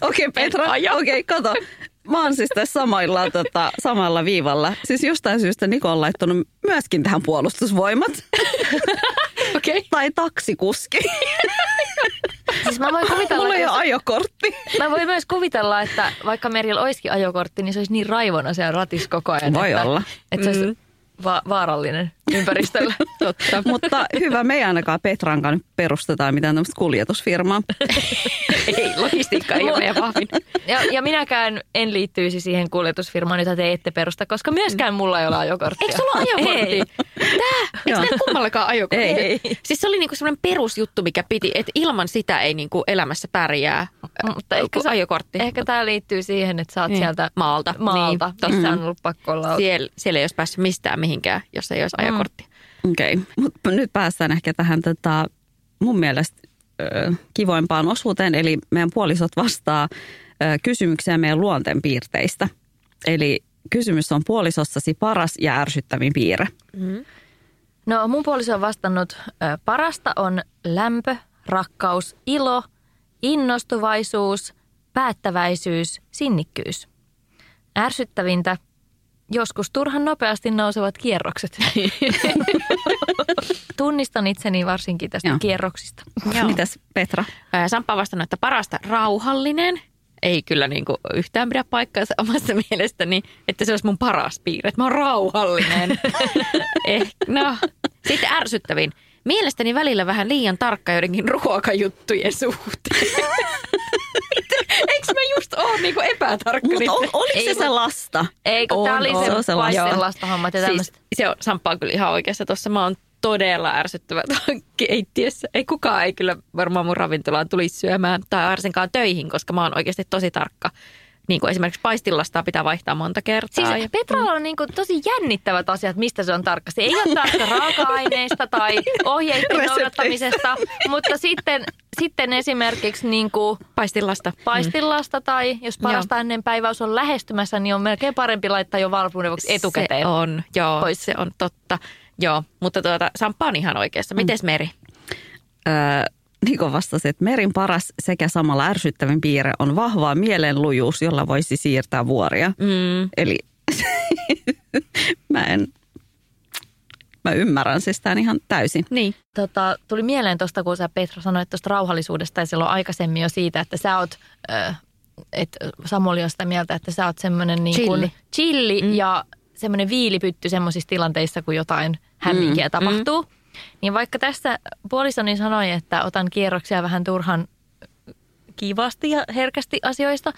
Okei okay, Petra, okei okay, kato. Mä oon siis tässä samalla, tota, samalla viivalla. Siis jostain syystä Niko on laittanut myöskin tähän puolustusvoimat. *laughs* Okei. tai taksikuski. Siis mä voin kuvitella, Mulla ei ole ajokortti. mä voin myös kuvitella, että vaikka Merillä olisikin ajokortti, niin se olisi niin raivona siellä ratissa koko ajan. Voi että, olla. Että se olisi va- vaarallinen ympäristölle. *laughs* Totta. Mutta hyvä, me ei ainakaan Petran kanssa perustetaan mitään tämmöistä kuljetusfirmaa. *laughs* Ei, logistiikka ei ole meidän vahvin. Ja, ja minäkään en liittyisi siihen kuljetusfirmaan, jota te ette perusta, koska myöskään mulla ei ole ajokorttia. Eikö sulla ole. Tää? Eikö meillä kummallakaan ajokortti? Ei. Siis se oli niinku semmoinen perusjuttu, mikä piti, että ilman sitä ei niinku elämässä pärjää. Mutta ehkä, sä, ajokortti. ehkä tämä liittyy siihen, että sä oot Niin. sieltä Maalta. maalta. Niin, Niin, Tässä on ollut pakko olla. Siellä, siellä ei olisi päässyt mistään mihinkään, jos ei olisi ajokortti. Okei, okay. mutta nyt päästään ehkä tähän tota, mun mielestä ö, kivoimpaan osuuteen. Eli meidän puolisot vastaa ö, kysymykseen meidän luonteenpiirteistä. Eli kysymys on puolisossasi paras ja ärsyttävin piirre. No mun puoliso on vastannut, ö, parasta on lämpö, rakkaus, ilo, innostuvaisuus, päättäväisyys, sinnikkyys. Ärsyttävintä, joskus turhan nopeasti nousevat kierrokset. *laughs* Tunnistan itseni varsinkin tästä Joo. kierroksista. Joo. Mitäs Petra? Samppa on vastannut, että parasta rauhallinen. Ei kyllä niinku yhtään pidä paikkaansa *laughs* omasta mielestäni, että se olisi mun paras piirre, että mä oon rauhallinen. *laughs* eh, no. Sitten ärsyttävin. Mielestäni välillä vähän liian tarkka joidenkin ruokajuttujen suhteen. *laughs* Eikö mä just ole niinku epätarkka? Mutta ol, niiden- oliko se Ei, se kun- lasta? Eikö On, tämä oli on. se, Se on sellaista. paistelasta hommat ja Siis se on, Samppa on kyllä ihan oikeassa tuossa. Mä oon todella ärsyttävä keittiössä. Ei kukaan ei kyllä varmaan mun ravintolaan tulisi syömään tai varsinkaan töihin, koska mä oon oikeasti tosi tarkka. Niin kuin esimerkiksi paistillastaa pitää vaihtaa monta kertaa. Siis ja- Petralla on niinku tosi jännittävät asiat, mistä se on tarkasti. Ei ole tarkka *laughs* raaka-aineista tai ohjeiden noudattamisesta, mutta sitten, sitten esimerkiksi niinku paistillasta. paistillasta tai jos parasta ennen päiväys on lähestymässä, niin on melkein parempi laittaa jo valmiuden vuoksi etukäteen. Se on, joo, pois. se on totta. Joo, mutta tuota, Samppa on ihan oikeassa. Mites Meri? Öö, Niko vastasi, että merin paras sekä samalla ärsyttävin piirre on vahvaa mielenlujuus, jolla voisi siirtää vuoria. Mm. Eli *laughs* mä en, mä ymmärrän siis tämän ihan täysin. Niin. Tota, tuli mieleen tuosta, kun sä Petra sanoit tuosta rauhallisuudesta ja silloin aikaisemmin jo siitä, että sä oot, äh, että Samuli on sitä mieltä, että sä oot semmoinen niin kuin Chilli. chilli mm. ja semmoinen viilipytty semmoisissa tilanteissa, kun jotain hämminkiä mm. tapahtuu. Niin vaikka tässä puolisoni sanoi, että otan kierroksia vähän turhan kivasti ja herkästi asioista,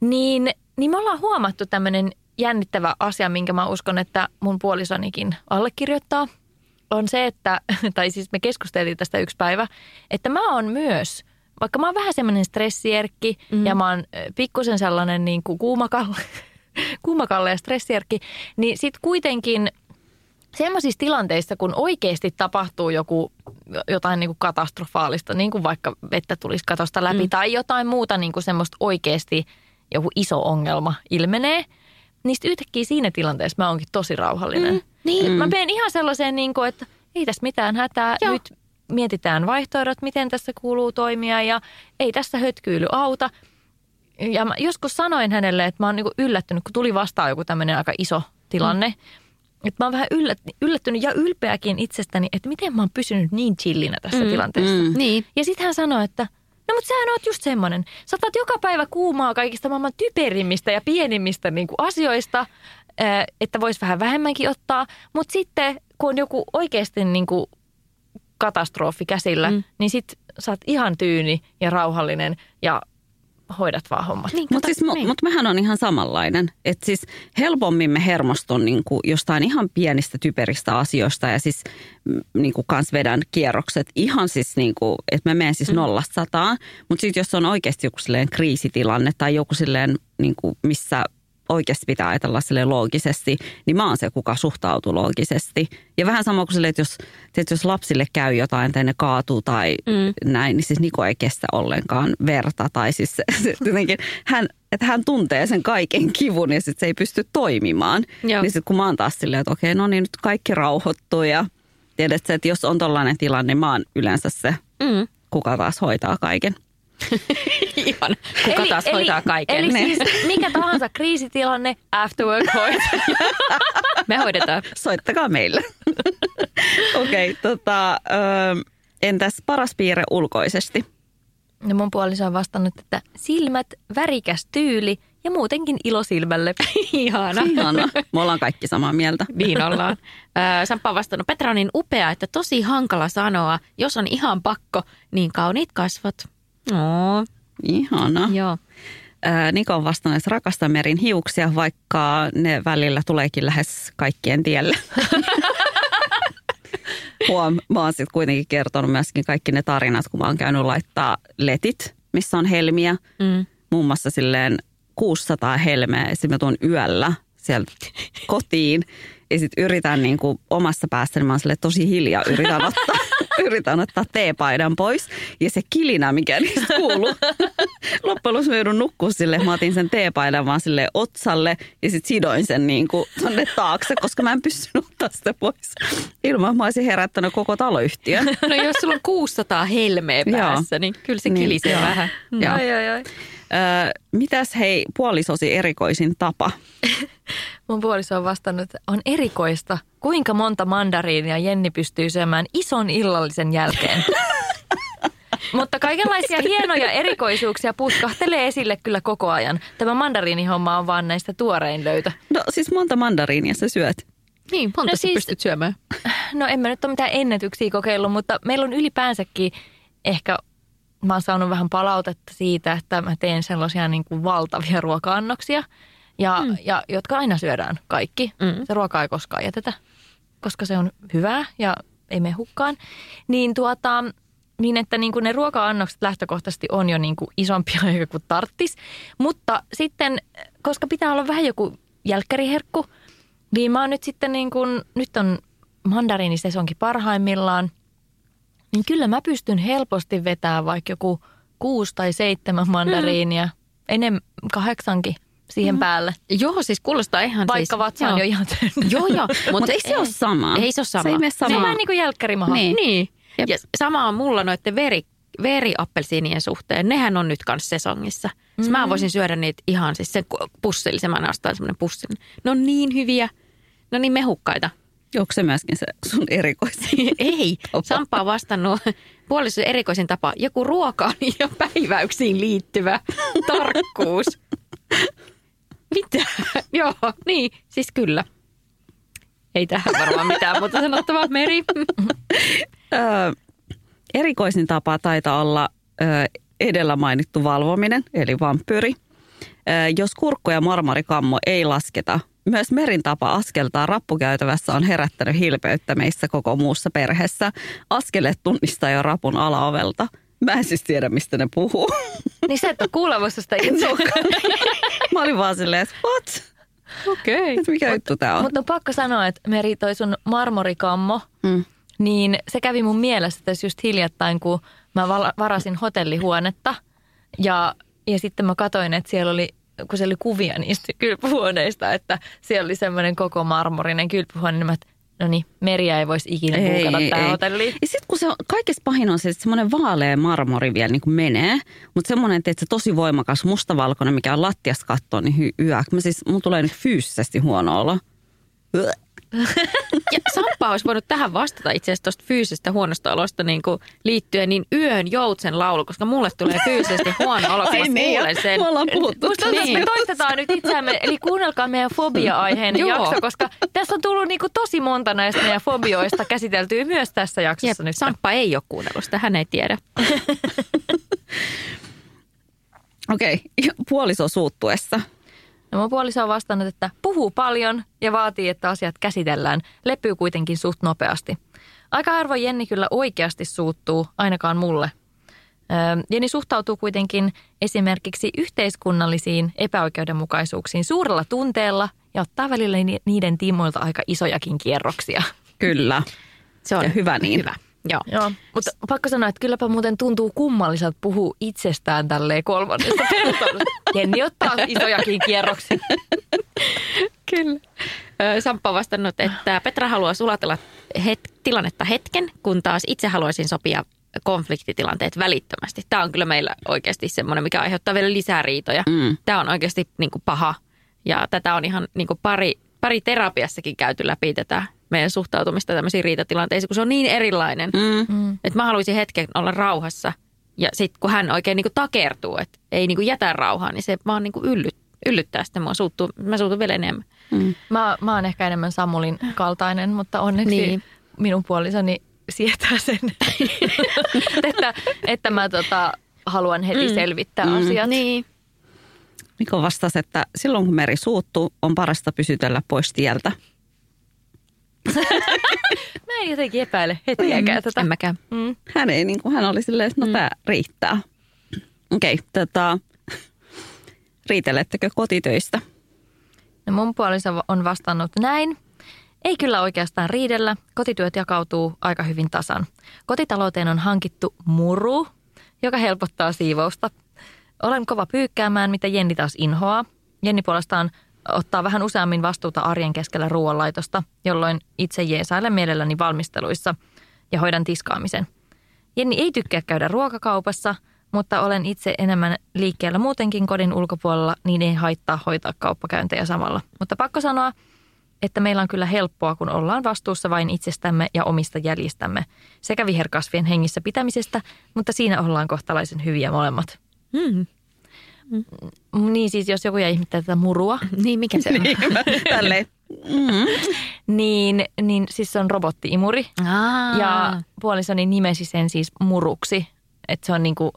niin, niin me ollaan huomattu tämmöinen jännittävä asia, minkä mä uskon, että mun puolisonikin allekirjoittaa, on se, että, *laughs* tai siis me keskusteltiin tästä yksi päivä, että mä oon myös, vaikka mä oon vähän semmoinen stressierkki mm. ja mä oon pikkusen sellainen niin kuin kuumakalle, *laughs* kuumakalle ja stressierkki, niin sit kuitenkin semmoisissa tilanteissa, kun oikeasti tapahtuu joku jotain niin kuin katastrofaalista, niin kuin vaikka vettä tulisi katosta läpi mm. tai jotain muuta niin kuin semmoista oikeasti joku iso ongelma ilmenee, niin yhtäkkiä siinä tilanteessa mä oonkin tosi rauhallinen. Mm. Niin. Mä menen ihan sellaiseen, niin kuin, että ei tässä mitään hätää, Joo. nyt mietitään vaihtoehdot, miten tässä kuuluu toimia ja ei tässä hötkyily auta. Ja mä joskus sanoin hänelle, että mä oon niin yllättynyt, kun tuli vastaan joku tämmöinen aika iso tilanne. Mm. Että mä oon vähän yllättynyt ja ylpeäkin itsestäni, että miten mä oon pysynyt niin chillinä tässä mm. tilanteessa. Mm. Niin. Ja sitten hän sanoi, että no mutta sähän oot just semmoinen. Sä otat joka päivä kuumaa kaikista maailman typerimmistä ja pienimmistä niin kuin asioista, että voisi vähän vähemmänkin ottaa. Mutta sitten kun on joku oikeasti niin kuin katastrofi käsillä, mm. niin sit sä oot ihan tyyni ja rauhallinen ja hoidat vaan hommat. Niin, mutta siis, niin. mut mehän on ihan samanlainen. Että siis helpommin me hermostun niin kuin jostain ihan pienistä typeristä asioista ja siis niin kuin kans vedän kierrokset ihan siis niin kuin, että mä menen siis mm. nollasta sataan. Mutta sitten jos on oikeasti joku silleen kriisitilanne tai joku silleen niin kuin missä oikeasti pitää ajatella sille loogisesti, niin mä oon se, kuka suhtautuu loogisesti. Ja vähän sama kuin sille, että jos, että jos lapsille käy jotain tai ne kaatuu tai mm. näin, niin siis Niko ei kestä ollenkaan verta. Tai siis *laughs* se, se, jotenkin, hän, että hän tuntee sen kaiken kivun ja sitten se ei pysty toimimaan. Joo. Niin sitten kun mä oon taas silleen, että okei, no niin nyt kaikki rauhoittuu ja tiedät että jos on tollainen tilanne, niin mä oon yleensä se, mm. kuka taas hoitaa kaiken. Ihan. Kuka eli, taas hoitaa kaiken? Eli siis *laughs* mikä tahansa kriisitilanne, afterwork hoit. *laughs* Me hoidetaan. Soittakaa meille. *laughs* Okei, okay, tota, entäs paras piirre ulkoisesti? No mun puoliso on vastannut, että silmät, värikäs tyyli ja muutenkin ilo silmälle. Ihana. Ihana. Me ollaan kaikki samaa mieltä. Niin ollaan. Samppa on vastannut, Petra on niin upea, että tosi hankala sanoa. Jos on ihan pakko, niin kauniit kasvot. Oo. Ihana. Joo. Niko on vastannut, että rakastan merin hiuksia, vaikka ne välillä tuleekin lähes kaikkien tielle. *laughs* Huom, mä oon sitten kuitenkin kertonut myöskin kaikki ne tarinat, kun mä oon käynyt laittaa letit, missä on helmiä. Mm. Muun muassa silleen 600 helmeä, mä tuon yöllä sieltä kotiin. Ja sitten yritän niin kuin omassa päässäni, niin mä oon tosi hiljaa, yritän *laughs* ottaa yritän ottaa teepaidan pois. Ja se kilinä, mikä niistä kuuluu. *laughs* Loppujen lopuksi mä joudun nukkua sille, mä otin sen teepaidan vaan sille otsalle ja sitten sidoin sen niin kuin tonne taakse, koska mä en pystynyt ottaa sitä pois. Ilman mä olisin herättänyt koko taloyhtiön. *laughs* No jos sulla on 600 helmeä päässä, niin kyllä se niin, kilisee niin, vähän. Joo. Ai, ai, ai. Öö, mitäs hei puolisosi erikoisin tapa? *laughs* Mun puoliso on vastannut, että on erikoista, kuinka monta mandariinia Jenni pystyy syömään ison illallisen jälkeen. *laughs* Mutta kaikenlaisia hienoja erikoisuuksia puskahtelee esille kyllä koko ajan. Tämä mandariinihomma on vaan näistä tuorein löytö. No siis monta mandariinia sä syöt? Niin, monta no, siis, pystyt syömään? No en mä nyt ole mitään ennätyksiä kokeillut, mutta meillä on ylipäänsäkin ehkä mä oon saanut vähän palautetta siitä, että mä teen sellaisia niin kuin valtavia ruoka-annoksia, ja, mm. ja, jotka aina syödään kaikki. Mm. Se ruoka ei koskaan jätetä, koska se on hyvää ja ei mene hukkaan. Niin, tuota, niin että niin kuin ne ruoka-annokset lähtökohtaisesti on jo niin kuin isompia *laughs* kuin tarttis. Mutta sitten, koska pitää olla vähän joku jälkkäriherkku, niin mä oon nyt sitten niin kuin, nyt on mandariinisesonkin parhaimmillaan – niin kyllä mä pystyn helposti vetämään vaikka joku kuusi tai seitsemän mandariinia, mm. enemmän kahdeksankin siihen mm. päälle. Joo, siis kuulostaa ihan Vaikka siis, vatsa on jo ihan täynnä. Joo, joo. Mutta ei se ole sama. Ei se ole sama. Se ei mene sama. Se on vähän niin kuin jälkkärimaha. Niin. niin. Ja sama on mulla noiden veri, veriappelsiinien suhteen. Nehän on nyt kanssa sesongissa. Mm. Siis mä voisin syödä niitä ihan siis sen pussillisen. Mä astan semmoinen pussin. Ne on niin hyviä. Ne on niin mehukkaita. Onko se myöskin se sun erikoisin? *laughs* Ei. Sampa on vastannut puolisolle erikoisin tapa. Joku ruokaan ja päiväyksiin liittyvä tarkkuus. Mitä? *laughs* Joo, niin, siis kyllä. Ei tähän varmaan mitään, mutta sanottavaa Meri. Ö, erikoisin tapa taitaa olla ö, edellä mainittu valvominen, eli vampyyri. Jos kurkku ja marmorikammo ei lasketa, myös Merin tapa askeltaa rappukäytävässä on herättänyt hilpeyttä meissä koko muussa perheessä. Askeleet tunnistaa jo rapun alaovelta. Mä en siis tiedä, mistä ne puhuu. *laughs* Niin sä et ole kuulemassa sitä itse. *laughs* Mä olin vaan silleen, että what? Okei. Okay. Mikä juttu tää on? Mutta on pakko sanoa, että Meri, toi sun marmorikammo, Mm. niin se kävi mun mielessä tässä just hiljattain, kun mä varasin hotellihuonetta. Ja, ja sitten mä katsoin, että siellä oli, kun siellä oli kuvia niistä kylpyhuoneista, että siellä oli semmoinen koko marmorinen kylpyhuone, niin mä, no niin, Meriä ei voisi ikinä buukata tähän hotelliin. Ja sitten kun se on, kaikista pahin on se, että semmoinen vaalea marmori vielä niin kuin menee, mutta semmoinen, että se tosi voimakas mustavalkoinen, mikä on lattiassa kattoon, niin hy- yö. Mä siis, mun tulee nyt fyysisesti huono olo. *laughs* Ja Samppa olisi voinut tähän vastata itse asiassa tuosta fyysisestä huonosta olosta niin kuin liittyen niin yön joutsen laulu, koska mulle tulee fyysisesti huono olo, kun Ai mä niin, kuulen sen. me ollaan puhuttu Musta tuntuu, että me Niin. toistetaan nyt itseämme, eli kuunnelkaa meidän fobia-aiheinen Joo. jakso, koska tässä on tullut niinku tosi monta näistä meidän fobioista käsiteltyä myös tässä jaksossa Jep, nyt. Samppa ei ole kuunnellut sitä, hän ei tiedä. *laughs* Okei, okay. puoliso suuttuessa. No mun puoliso on vastannut, että puhuu paljon ja vaatii, että asiat käsitellään. Lepyy kuitenkin suht nopeasti. Aika harvoin Jenni kyllä oikeasti suuttuu, ainakaan mulle. Öö, Jenni suhtautuu kuitenkin esimerkiksi yhteiskunnallisiin epäoikeudenmukaisuuksiin suurella tunteella ja ottaa välillä ni- niiden tiimoilta aika isojakin kierroksia. Kyllä. Se on Ja hyvä niin. Hyvä, joo. Joo, mutta pakko sanoa, että kylläpä muuten tuntuu kummalliselta puhua itsestään tälleen kolmannesta *laughs* persoonasta. Jenni ottaa isojakin kierroksia. *laughs* Kyllä. Samppa on vastannut, että Petra haluaa sulatella het- tilannetta hetken, kun taas itse haluaisin sopia konfliktitilanteet välittömästi. Tämä on kyllä meillä oikeasti semmoinen, mikä aiheuttaa vielä lisää riitoja. Mm. Tämä on oikeasti niin kuin paha ja tätä on ihan niin kuin pari, pari terapiassakin käyty läpi tätä meidän suhtautumista tämmöisiin riitatilanteisiin, kun se on niin erilainen, Mm. Mm. että mä haluaisin hetken olla rauhassa ja sitten kun hän oikein niin kuin takertuu, että ei niin kuin jätä rauhaa, niin se vaan niin kuin yllyt, yllyttää sitten mua, suuttuu, mä suutun vielä enemmän. Mä, mä oon ehkä enemmän Samulin kaltainen, mutta onneksi niin. minun puolisoni sietää sen, *laughs* että, että mä tota, haluan heti Mm. selvittää Mm. asiat. Niin. Mikko vastasi, että silloin kun meri suuttuu, on parasta pysytellä pois tieltä. Mä en jotenkin epäile hetkeäkään tätä. En mäkään. Mm. Hän ei niin kuin, hän oli silleen, että no tää riittää. Okei, okay, tota, riitelettekö kotitöistä? No mun puoliso on vastannut näin. Ei kyllä oikeastaan riidellä. Kotityöt jakautuu aika hyvin tasan. Kotitalouteen on hankittu muru, joka helpottaa siivousta. Olen kova pyykkäämään, mitä Jenni taas inhoaa. Jenni puolestaan ottaa vähän useammin vastuuta arjen keskellä ruoanlaitosta, jolloin itse jeesailen mielelläni valmisteluissa ja hoidan tiskaamisen. Jenni ei tykkää käydä ruokakaupassa, mutta olen itse enemmän liikkeellä muutenkin kodin ulkopuolella, niin ei haittaa hoitaa kauppakäyntejä samalla. Mutta pakko sanoa, että meillä on kyllä helppoa, kun ollaan vastuussa vain itsestämme ja omista jäljistämme sekä viherkasvien hengissä pitämisestä, mutta siinä ollaan kohtalaisen hyviä molemmat. Mm. Niin siis, jos joku jäi ihmettä tätä murua, *laughs* Niin, mikä se on? Tälleen. Mm. niin, niin siis se on robottiimuri. Aa. Ja puolisoni nimesi sen siis muruksi. Että se on niinku,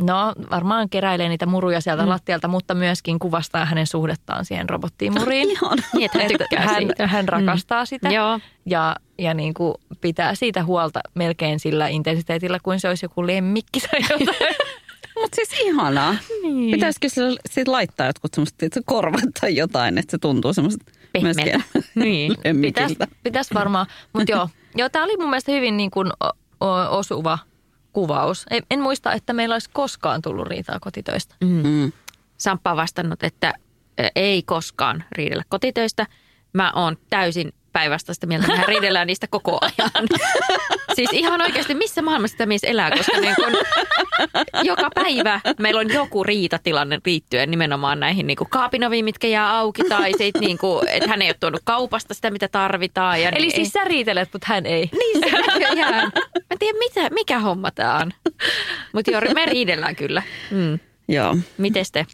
no varmaan keräilee niitä muruja sieltä mm. lattialta, mutta myöskin kuvastaa hänen suhdettaan siihen robottiimuriin. *laughs* Niin, että hän tykkää hän, siitä. hän rakastaa mm. sitä Joo. ja, ja niin kuin pitää siitä huolta melkein sillä intensiteetillä, kuin se olisi joku lemmikki tai jotain. *laughs* Mutta siis ihanaa. niin. Pitäisikö sille sit laittaa jotkut semmoiset että korvat tai jotain, että se tuntuu semmoiset Pehmeältä. *laughs* Niin, pitäisi lemmikiltä. pitäis varmaan. Mutta joo, joo tämä oli mun mielestä hyvin niin kuin o- o- osuva kuvaus. En, en muista, että meillä olisi koskaan tullut riitaa kotitöistä. Mm. Samppa on vastannut, että ei koskaan riidellä kotitöistä. Mä oon täysin päinvastaista mieltä. Mehän riidellään niistä koko ajan. *laughs* siis ihan oikeasti, missä maailmassa sitä mies elää, koska niin kun joka päivä meillä on joku riitatilanne liittyen nimenomaan näihin niin kaapinoviin, mitkä jää auki, tai sit niin kuin, että hän ei ole tuonut kaupasta sitä, mitä tarvitaan. Ja Eli niin, siis sä riitelet, mutta hän ei. niin se näköjään. Mä en tiedä, mitä, mikä homma tää on. Mutta joo, me riidellään kyllä. Mm. Joo. Mites te,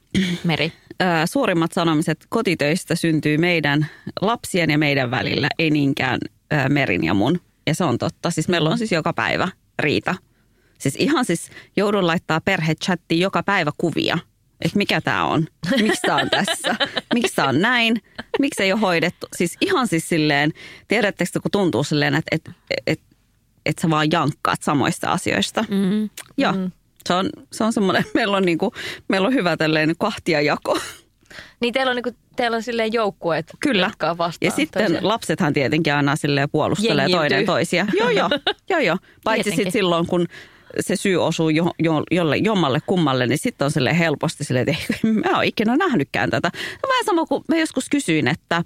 Meri? Suurimmat sanomiset kotitöistä syntyy meidän lapsien ja meidän välillä, ei niinkään Merin ja mun. Ja se on totta. Siis meillä on siis joka päivä riita. Siis ihan siis joudun laittaa perhechattiin joka päivä kuvia. Että mikä tämä on? Miksi tämä on tässä? Miksi tämä on näin? Miksi ei ole hoidettu? Siis ihan siis silleen, tiedättekö kun tuntuu silleen, että et, et, et sä vaan jankkaat samoista asioista. Mm. Joo, mm. Se on, se on semmoinen, *laughs* meillä on, niinku, meillä on hyvä tälleen kahtia jako. Niin teillä on, niinku, teillä on silleen joukkueet, Kyllä. jotka vastaan Ja sitten toisiaan. lapsethan tietenkin aina silleen puolustelee Jengiytyy. toinen toisia. Joo, joo, joo, joo. *laughs* Paitsi sitten silloin, kun se syy osuu jo, jo, jolle, jommalle kummalle, niin sitten on silleen helposti silleen, että ei, mä oon ikinä nähnytkään tätä. No vähän sama kuin mä joskus kysyin, että,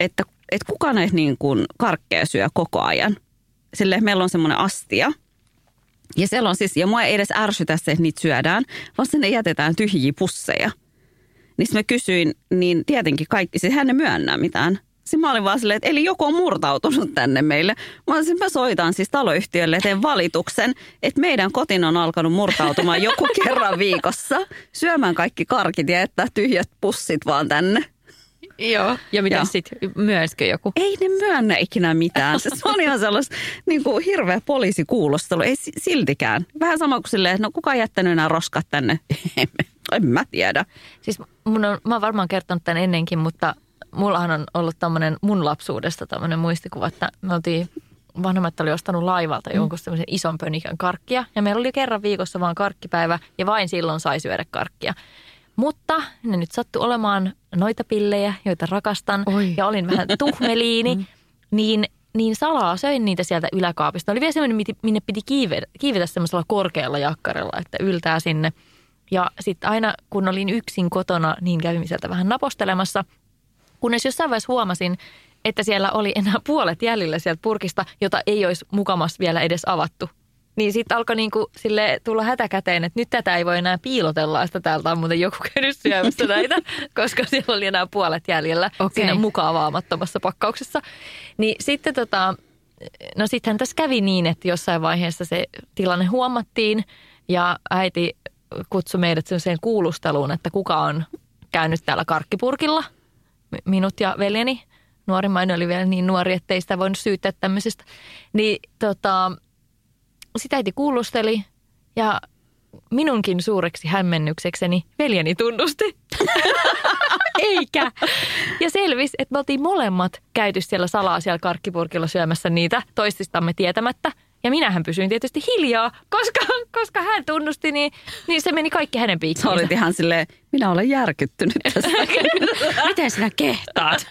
että, että kuka näitä niin kuin karkkeja syö koko ajan. Silleen meillä on semmoinen astia, ja siellä on siis, ja mua ei edes ärsytä se, että niitä syödään, vaan sinne jätetään tyhjiä pusseja. Niin mä kysyin, niin tietenkin kaikki, siis hän ne myönnää mitään. Sitten mä olin vaan silleen, että eli joku on murtautunut tänne meille. Mä, olisin, mä soitan siis taloyhtiölle teen valituksen, että meidän kotin on alkanut murtautumaan joku *laughs* kerran viikossa. Syömään kaikki karkit ja jättää tyhjät pussit vaan tänne. Joo. Ja mitä Joo. sitten, myönsikö joku? Ei ne myönnä ikinä mitään. *laughs* Se on ihan sellaista niin kuin hirveä poliisikuulostelu. Ei si- siltikään. Vähän sama kuin silleen, että no kuka on jättänyt nämä roskat tänne? *laughs* en mä tiedä. Siis mun on, mä oon varmaan kertonut tämän ennenkin, mutta mullahan on ollut tämmöinen mun lapsuudesta tämmöinen muistikuva, että me oltiin, vanhemmat oli ostanut laivalta jonkun semmoisen ison pönikön karkkia. Ja meillä oli kerran viikossa vaan karkkipäivä ja vain silloin sai syödä karkkia. Mutta ne nyt sattui olemaan noita pillejä, joita rakastan. Oi. Ja olin vähän *laughs* tuhmeliini, niin, niin salaa söin niitä sieltä yläkaapista. Oli vielä semmoinen, minne piti kiivetä, kiivetä semmoisella korkealla jakkarella, että yltää sinne. Ja sitten aina kun olin yksin kotona, niin kävin sieltä vähän napostelemassa. Kunnes jossain vaiheessa huomasin, että siellä oli enää puolet jäljellä sieltä purkista, jota ei olisi mukamas vielä edes avattu. Niin sitten alkoi niinku sille tulla hätäkäteen, että nyt tätä ei voi enää piilotella, että täältä on muuten joku käynyt syömässä *laughs* näitä, koska siellä oli enää puolet jäljellä Okei. siinä mukavaamattomassa pakkauksessa. Niin sitten tota, no sittenhän tässä kävi niin, että jossain vaiheessa se tilanne huomattiin ja äiti kutsui meidät sellaiseen kuulusteluun, että kuka on käynyt täällä karkkipurkilla. Mi- Minut ja veljeni. Nuorimmainen oli vielä niin nuori, ettei sitä voinut syyttää tämmöisestä. Niin tota, sitä äiti kuulusteli ja minunkin suureksi hämmennyksekseni veljeni tunnusti. *laughs* Eikä. Ja selvisi, että me oltiin molemmat käyty siellä salaa siellä karkkipurkilla syömässä niitä toististamme tietämättä. Ja minähän pysyin tietysti hiljaa, koska, koska hän tunnusti, niin, niin se meni kaikki hänen Sä piikkiinsä. olit ihan silleen, minä olen järkyttynyt tästä. *laughs* Miten sinä kehtaat?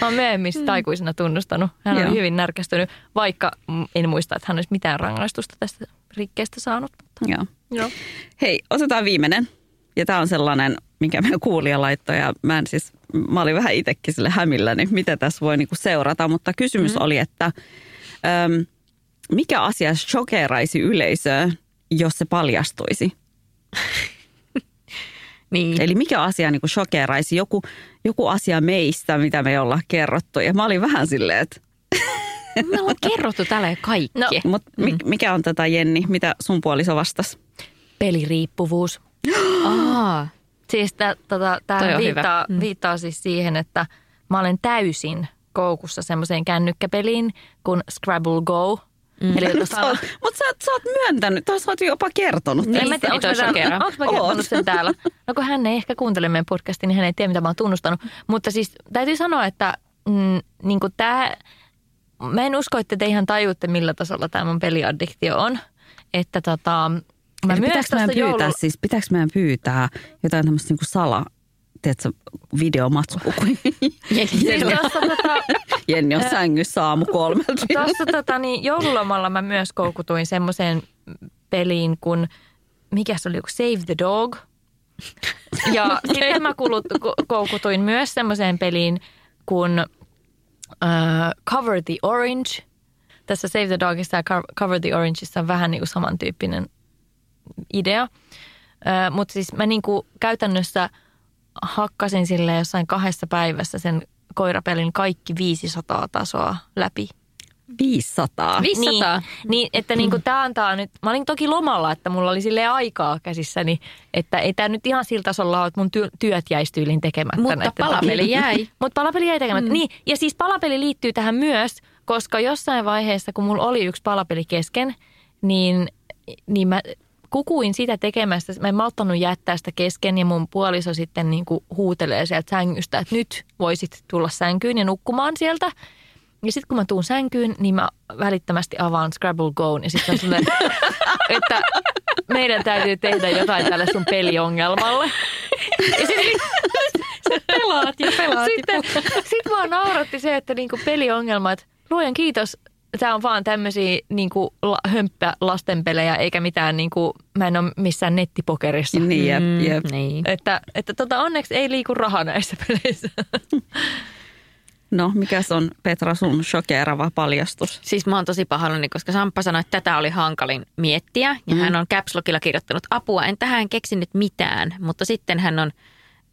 Mä oon myöhemmin aikuisena tunnustanut. Hän Joo. oli hyvin närkästynyt, vaikka mm, en muista, että hän olisi mitään rangaistusta tästä rikkeestä saanut. Mutta, Joo. joo. Hei, otetaan viimeinen. Ja tämä on sellainen, minkä meidän kuulija laittoi. Ja mä, en siis, mä olin vähän itsekin sille hämilläni, mitä tässä voi niinku seurata. Mutta kysymys mm-hmm. oli, että äm, mikä asia shokeraisi yleisöä, jos se paljastuisi? *laughs* Niin. Eli mikä asia niin shokeraisi? Joku, joku asia meistä, mitä me ei olla kerrottu. Ja mä olin vähän silleen, että *laughs* Me ollaan kerrottu tälleen kaikki. No, mut mi- mikä on tätä Jenni, mitä sun puoliso vastasi? peliriippuvuus. *gasps* Aa. Siis tämä tota, viittaa, hyvä. Mm. viittaa siis siihen, että mä olen täysin koukussa semmoiseen kännykkäpeliin kuin Scrabble Go. Mm. Eli Mutta sä, *laughs* sä, oot- sä oot myöntänyt, tai sä oot jopa kertonut. En mä tiedä, onko mä, täällä- onks mä kertonut Oot. sen täällä. No kun hän ei ehkä kuuntele meidän podcastia, niin hän ei tiedä, mitä mä oon tunnustanut. Mutta siis täytyy sanoa, että mm, niin tämä, mä en usko, että te ihan tajutte, millä tasolla tämä mun peliaddiktio on. Että tota, mä Eli myös pitääkö meidän pyytää, joulu- siis, pitääkö meidän pyytää jotain tämmöistä niinku sala, tiedätkö, videomatskua, *laughs* kun Siis tuossa tota, Jenni on sängyssä aamu kolmelta. Tuossa tota, niin joululomalla mä myös koukutuin semmoiseen peliin kuin, mikä se oli, Save the Dog. Ja *laughs* sitten mä kulut, ko- koukutuin myös semmoiseen peliin kuin uh, Cover the Orange. Tässä Save the Dogissa ja Co- Cover the Orangeissa on vähän niin kuin samantyyppinen idea. Uh, Mutta siis mä niin kuin käytännössä hakkasin sille jossain kahdessa päivässä sen koirapelin kaikki 500 tasoa läpi. 500. 500. Niin, niin että niin tämä antaa nyt, mä olin toki lomalla, että mulla oli sille aikaa käsissäni, että ei tämä nyt ihan sillä tasolla ole, että mun työ, työt jäisi tyyliin tekemättä. Mutta näiden palapeli jäi. *laughs* Mutta palapeli jäi tekemättä. Mm. Niin, ja siis palapeli liittyy tähän myös, koska jossain vaiheessa, kun mulla oli yksi palapeli kesken, niin, niin mä kukuin sitä tekemästä. Mä en malttanut jättää sitä kesken ja mun puoliso sitten niin kuin huutelee sieltä sängystä, että nyt voisit tulla sänkyyn ja nukkumaan sieltä. Ja sitten kun mä tuun sänkyyn, niin mä välittömästi avaan Scrabble Go ja sitten on *laughs* että meidän täytyy tehdä jotain tälle sun peliongelmalle. Ja sit, Pelaat ja pelaat. sitten, sit vaan nauratti se, että niinku peliongelmat, luojan kiitos, tämä on vaan tämmöisiä niinku la, hömppä lastenpelejä, eikä mitään, niinku, mä en ole missään nettipokerissa. Niin, jep, Mm, jep. niin. Että, että tota, onneksi ei liiku raha näissä peleissä. *laughs* No, mikäs on Petra sun shokeerava paljastus? Siis mä oon tosi pahoillani, koska Samppa sanoi, että tätä oli hankalin miettiä. Ja mm. hän on Caps Lockilla kirjoittanut apua. En tähän keksinyt mitään, mutta sitten hän on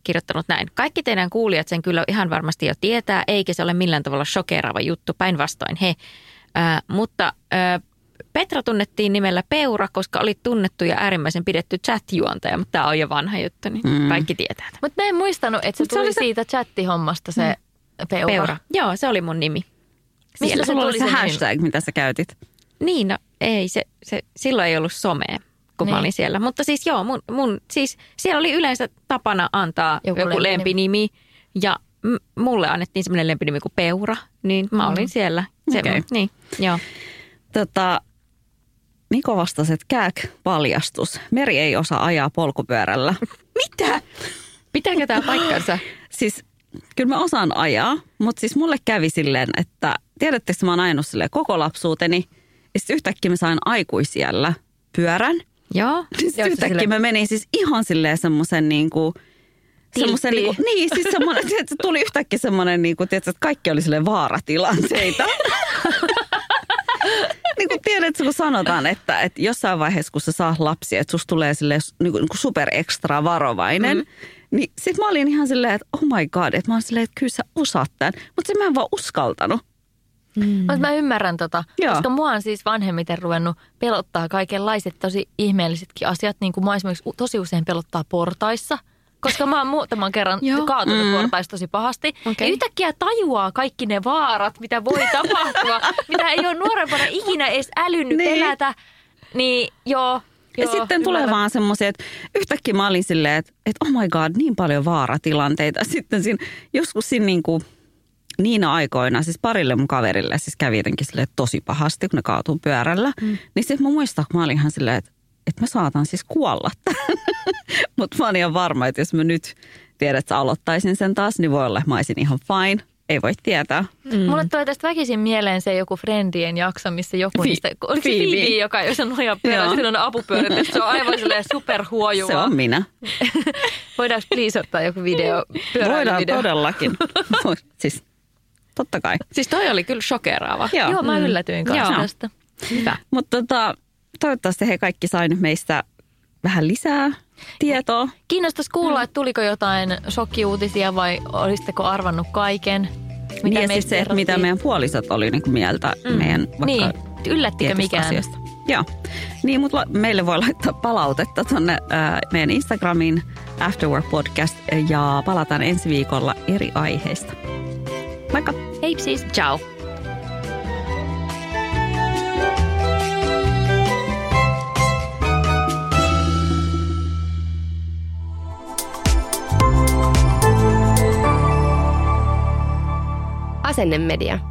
kirjoittanut näin. Kaikki teidän kuulijat sen kyllä ihan varmasti jo tietää, eikä se ole millään tavalla shokeeraava juttu. Päinvastoin he. Äh, mutta äh, Petra tunnettiin nimellä Peura, koska oli tunnettu ja äärimmäisen pidetty chat-juontaja, mutta tämä on jo vanha juttu, niin mm. kaikki tietää. Mutta mä en muistanut, että se Mut se tuli oli se- siitä chattihommasta se peura. Peura. Joo, se oli mun nimi. Mistä Siellä. se Sulla oli se se nimi? hashtag, mitä sä käytit. Niin, no ei, se, se, silloin ei ollut somea, kun niin. mä olin siellä. Mutta siis joo, mun, mun, siis siellä oli yleensä tapana antaa Joku joku, joku lempinimi. lempinimi. Ja m- mulle annettiin semmoinen lempinimi kuin Peura, niin mä olin siellä. Se, Okei. Niin, joo. Tota, Niko vastasi, että kääk paljastus. Meri ei osaa ajaa polkupyörällä. *laughs* Mitä? Pitääkö tämä paikkansa? *laughs* Siis kyllä mä osaan ajaa, mutta siis mulle kävi silleen, että tiedättekö mä oon ajanut silleen koko lapsuuteni. Ja sitten yhtäkkiä mä sain aikuisiellä pyörän. joo. *laughs* Sitten yhtäkkiä mä menin siis ihan silleen semmoisen niin kuin, semmoisen niin, kuin, *laughs* niin, siis semmoinen, tiedätkö, tuli yhtäkkiä semmoinen, niin kuin, tiedätkö, että kaikki oli silleen vaaratilanteita. *laughs* niin kuin tiedätkö, kun sanotaan, että, että jossain vaiheessa, kun sä saa lapsia, että susta tulee silleen, niin kuin, niin kuin super ekstra varovainen, mm. niin sit mä olin ihan silleen, että oh my god, että mä oon silleen, että kyllä sä osaat tämän. Mutta se mä en vaan uskaltanut. Mutta mä ymmärrän tota, Joo. koska mua on siis vanhemmiten ruvennut pelottaa kaikenlaiset tosi ihmeellisetkin asiat. Niin kuin mua esimerkiksi tosi usein pelottaa portaissa. Koska mä oon muutaman kerran kaatunut mm. portaissa tosi pahasti. Okay. Ja yhtäkkiä tajuaa kaikki ne vaarat, mitä voi *laughs* tapahtua, mitä ei ole nuorempana ikinä edes älynyt Niin. niin. pelätä. Niin joo, Ja joo, sitten tulee ymmärrän. vaan semmoisia, että yhtäkkiä mä olin silleen, että, että oh my god, niin paljon vaaratilanteita. *laughs* Sitten siinä, joskus siinä niin kuin, niinä aikoina, siis parille mun kaverille siis kävi jotenkin silleen tosi pahasti, kun ne kaatuu pyörällä. Mm. Niin sitten mä muistan, kun mä olin ihan silleen, että, että mä saatan siis kuolla *laughs* *laughs* Mutta mä olin ihan varma, että jos mä nyt tiedät, että aloittaisin sen taas, niin voi olla, että mä olisin ihan fine. Ei voi tietää. Mm. Mulle tulee tästä väkisin mieleen se joku Friendien jakso, missä joku Fi- niistä, oliko se Phoebe. Joka jos on noja on apupyörät, se on aivan silleen superhuojuvaa. Se on minä. *laughs* Voidaanko please ottaa joku video, Voidaan pyöräilyvideo? todellakin. *laughs* Siis totta kai. Siis toi oli kyllä shokeraava. Joo. Joo, mä yllätyin kanssa Joo. tästä. Hyvä. Mutta tota, toivottavasti he kaikki sai nyt meistä vähän lisää tietoa. Kiinnostaisi kuulla, että tuliko jotain shokkiuutisia vai olisitteko arvannut kaiken? Mitä niin ja siis se, että mitä meidän puolisot oli niin kuin mieltä mm. meidän vaikka Niin, yllättikö mikään? Asiasta. Joo. Niin, mutta meille voi laittaa palautetta tuonne äh, meidän Instagramiin Afterwork Podcast ja palataan ensi viikolla eri aiheista. Moikka! Hei siis. Ciao. Asennemedia.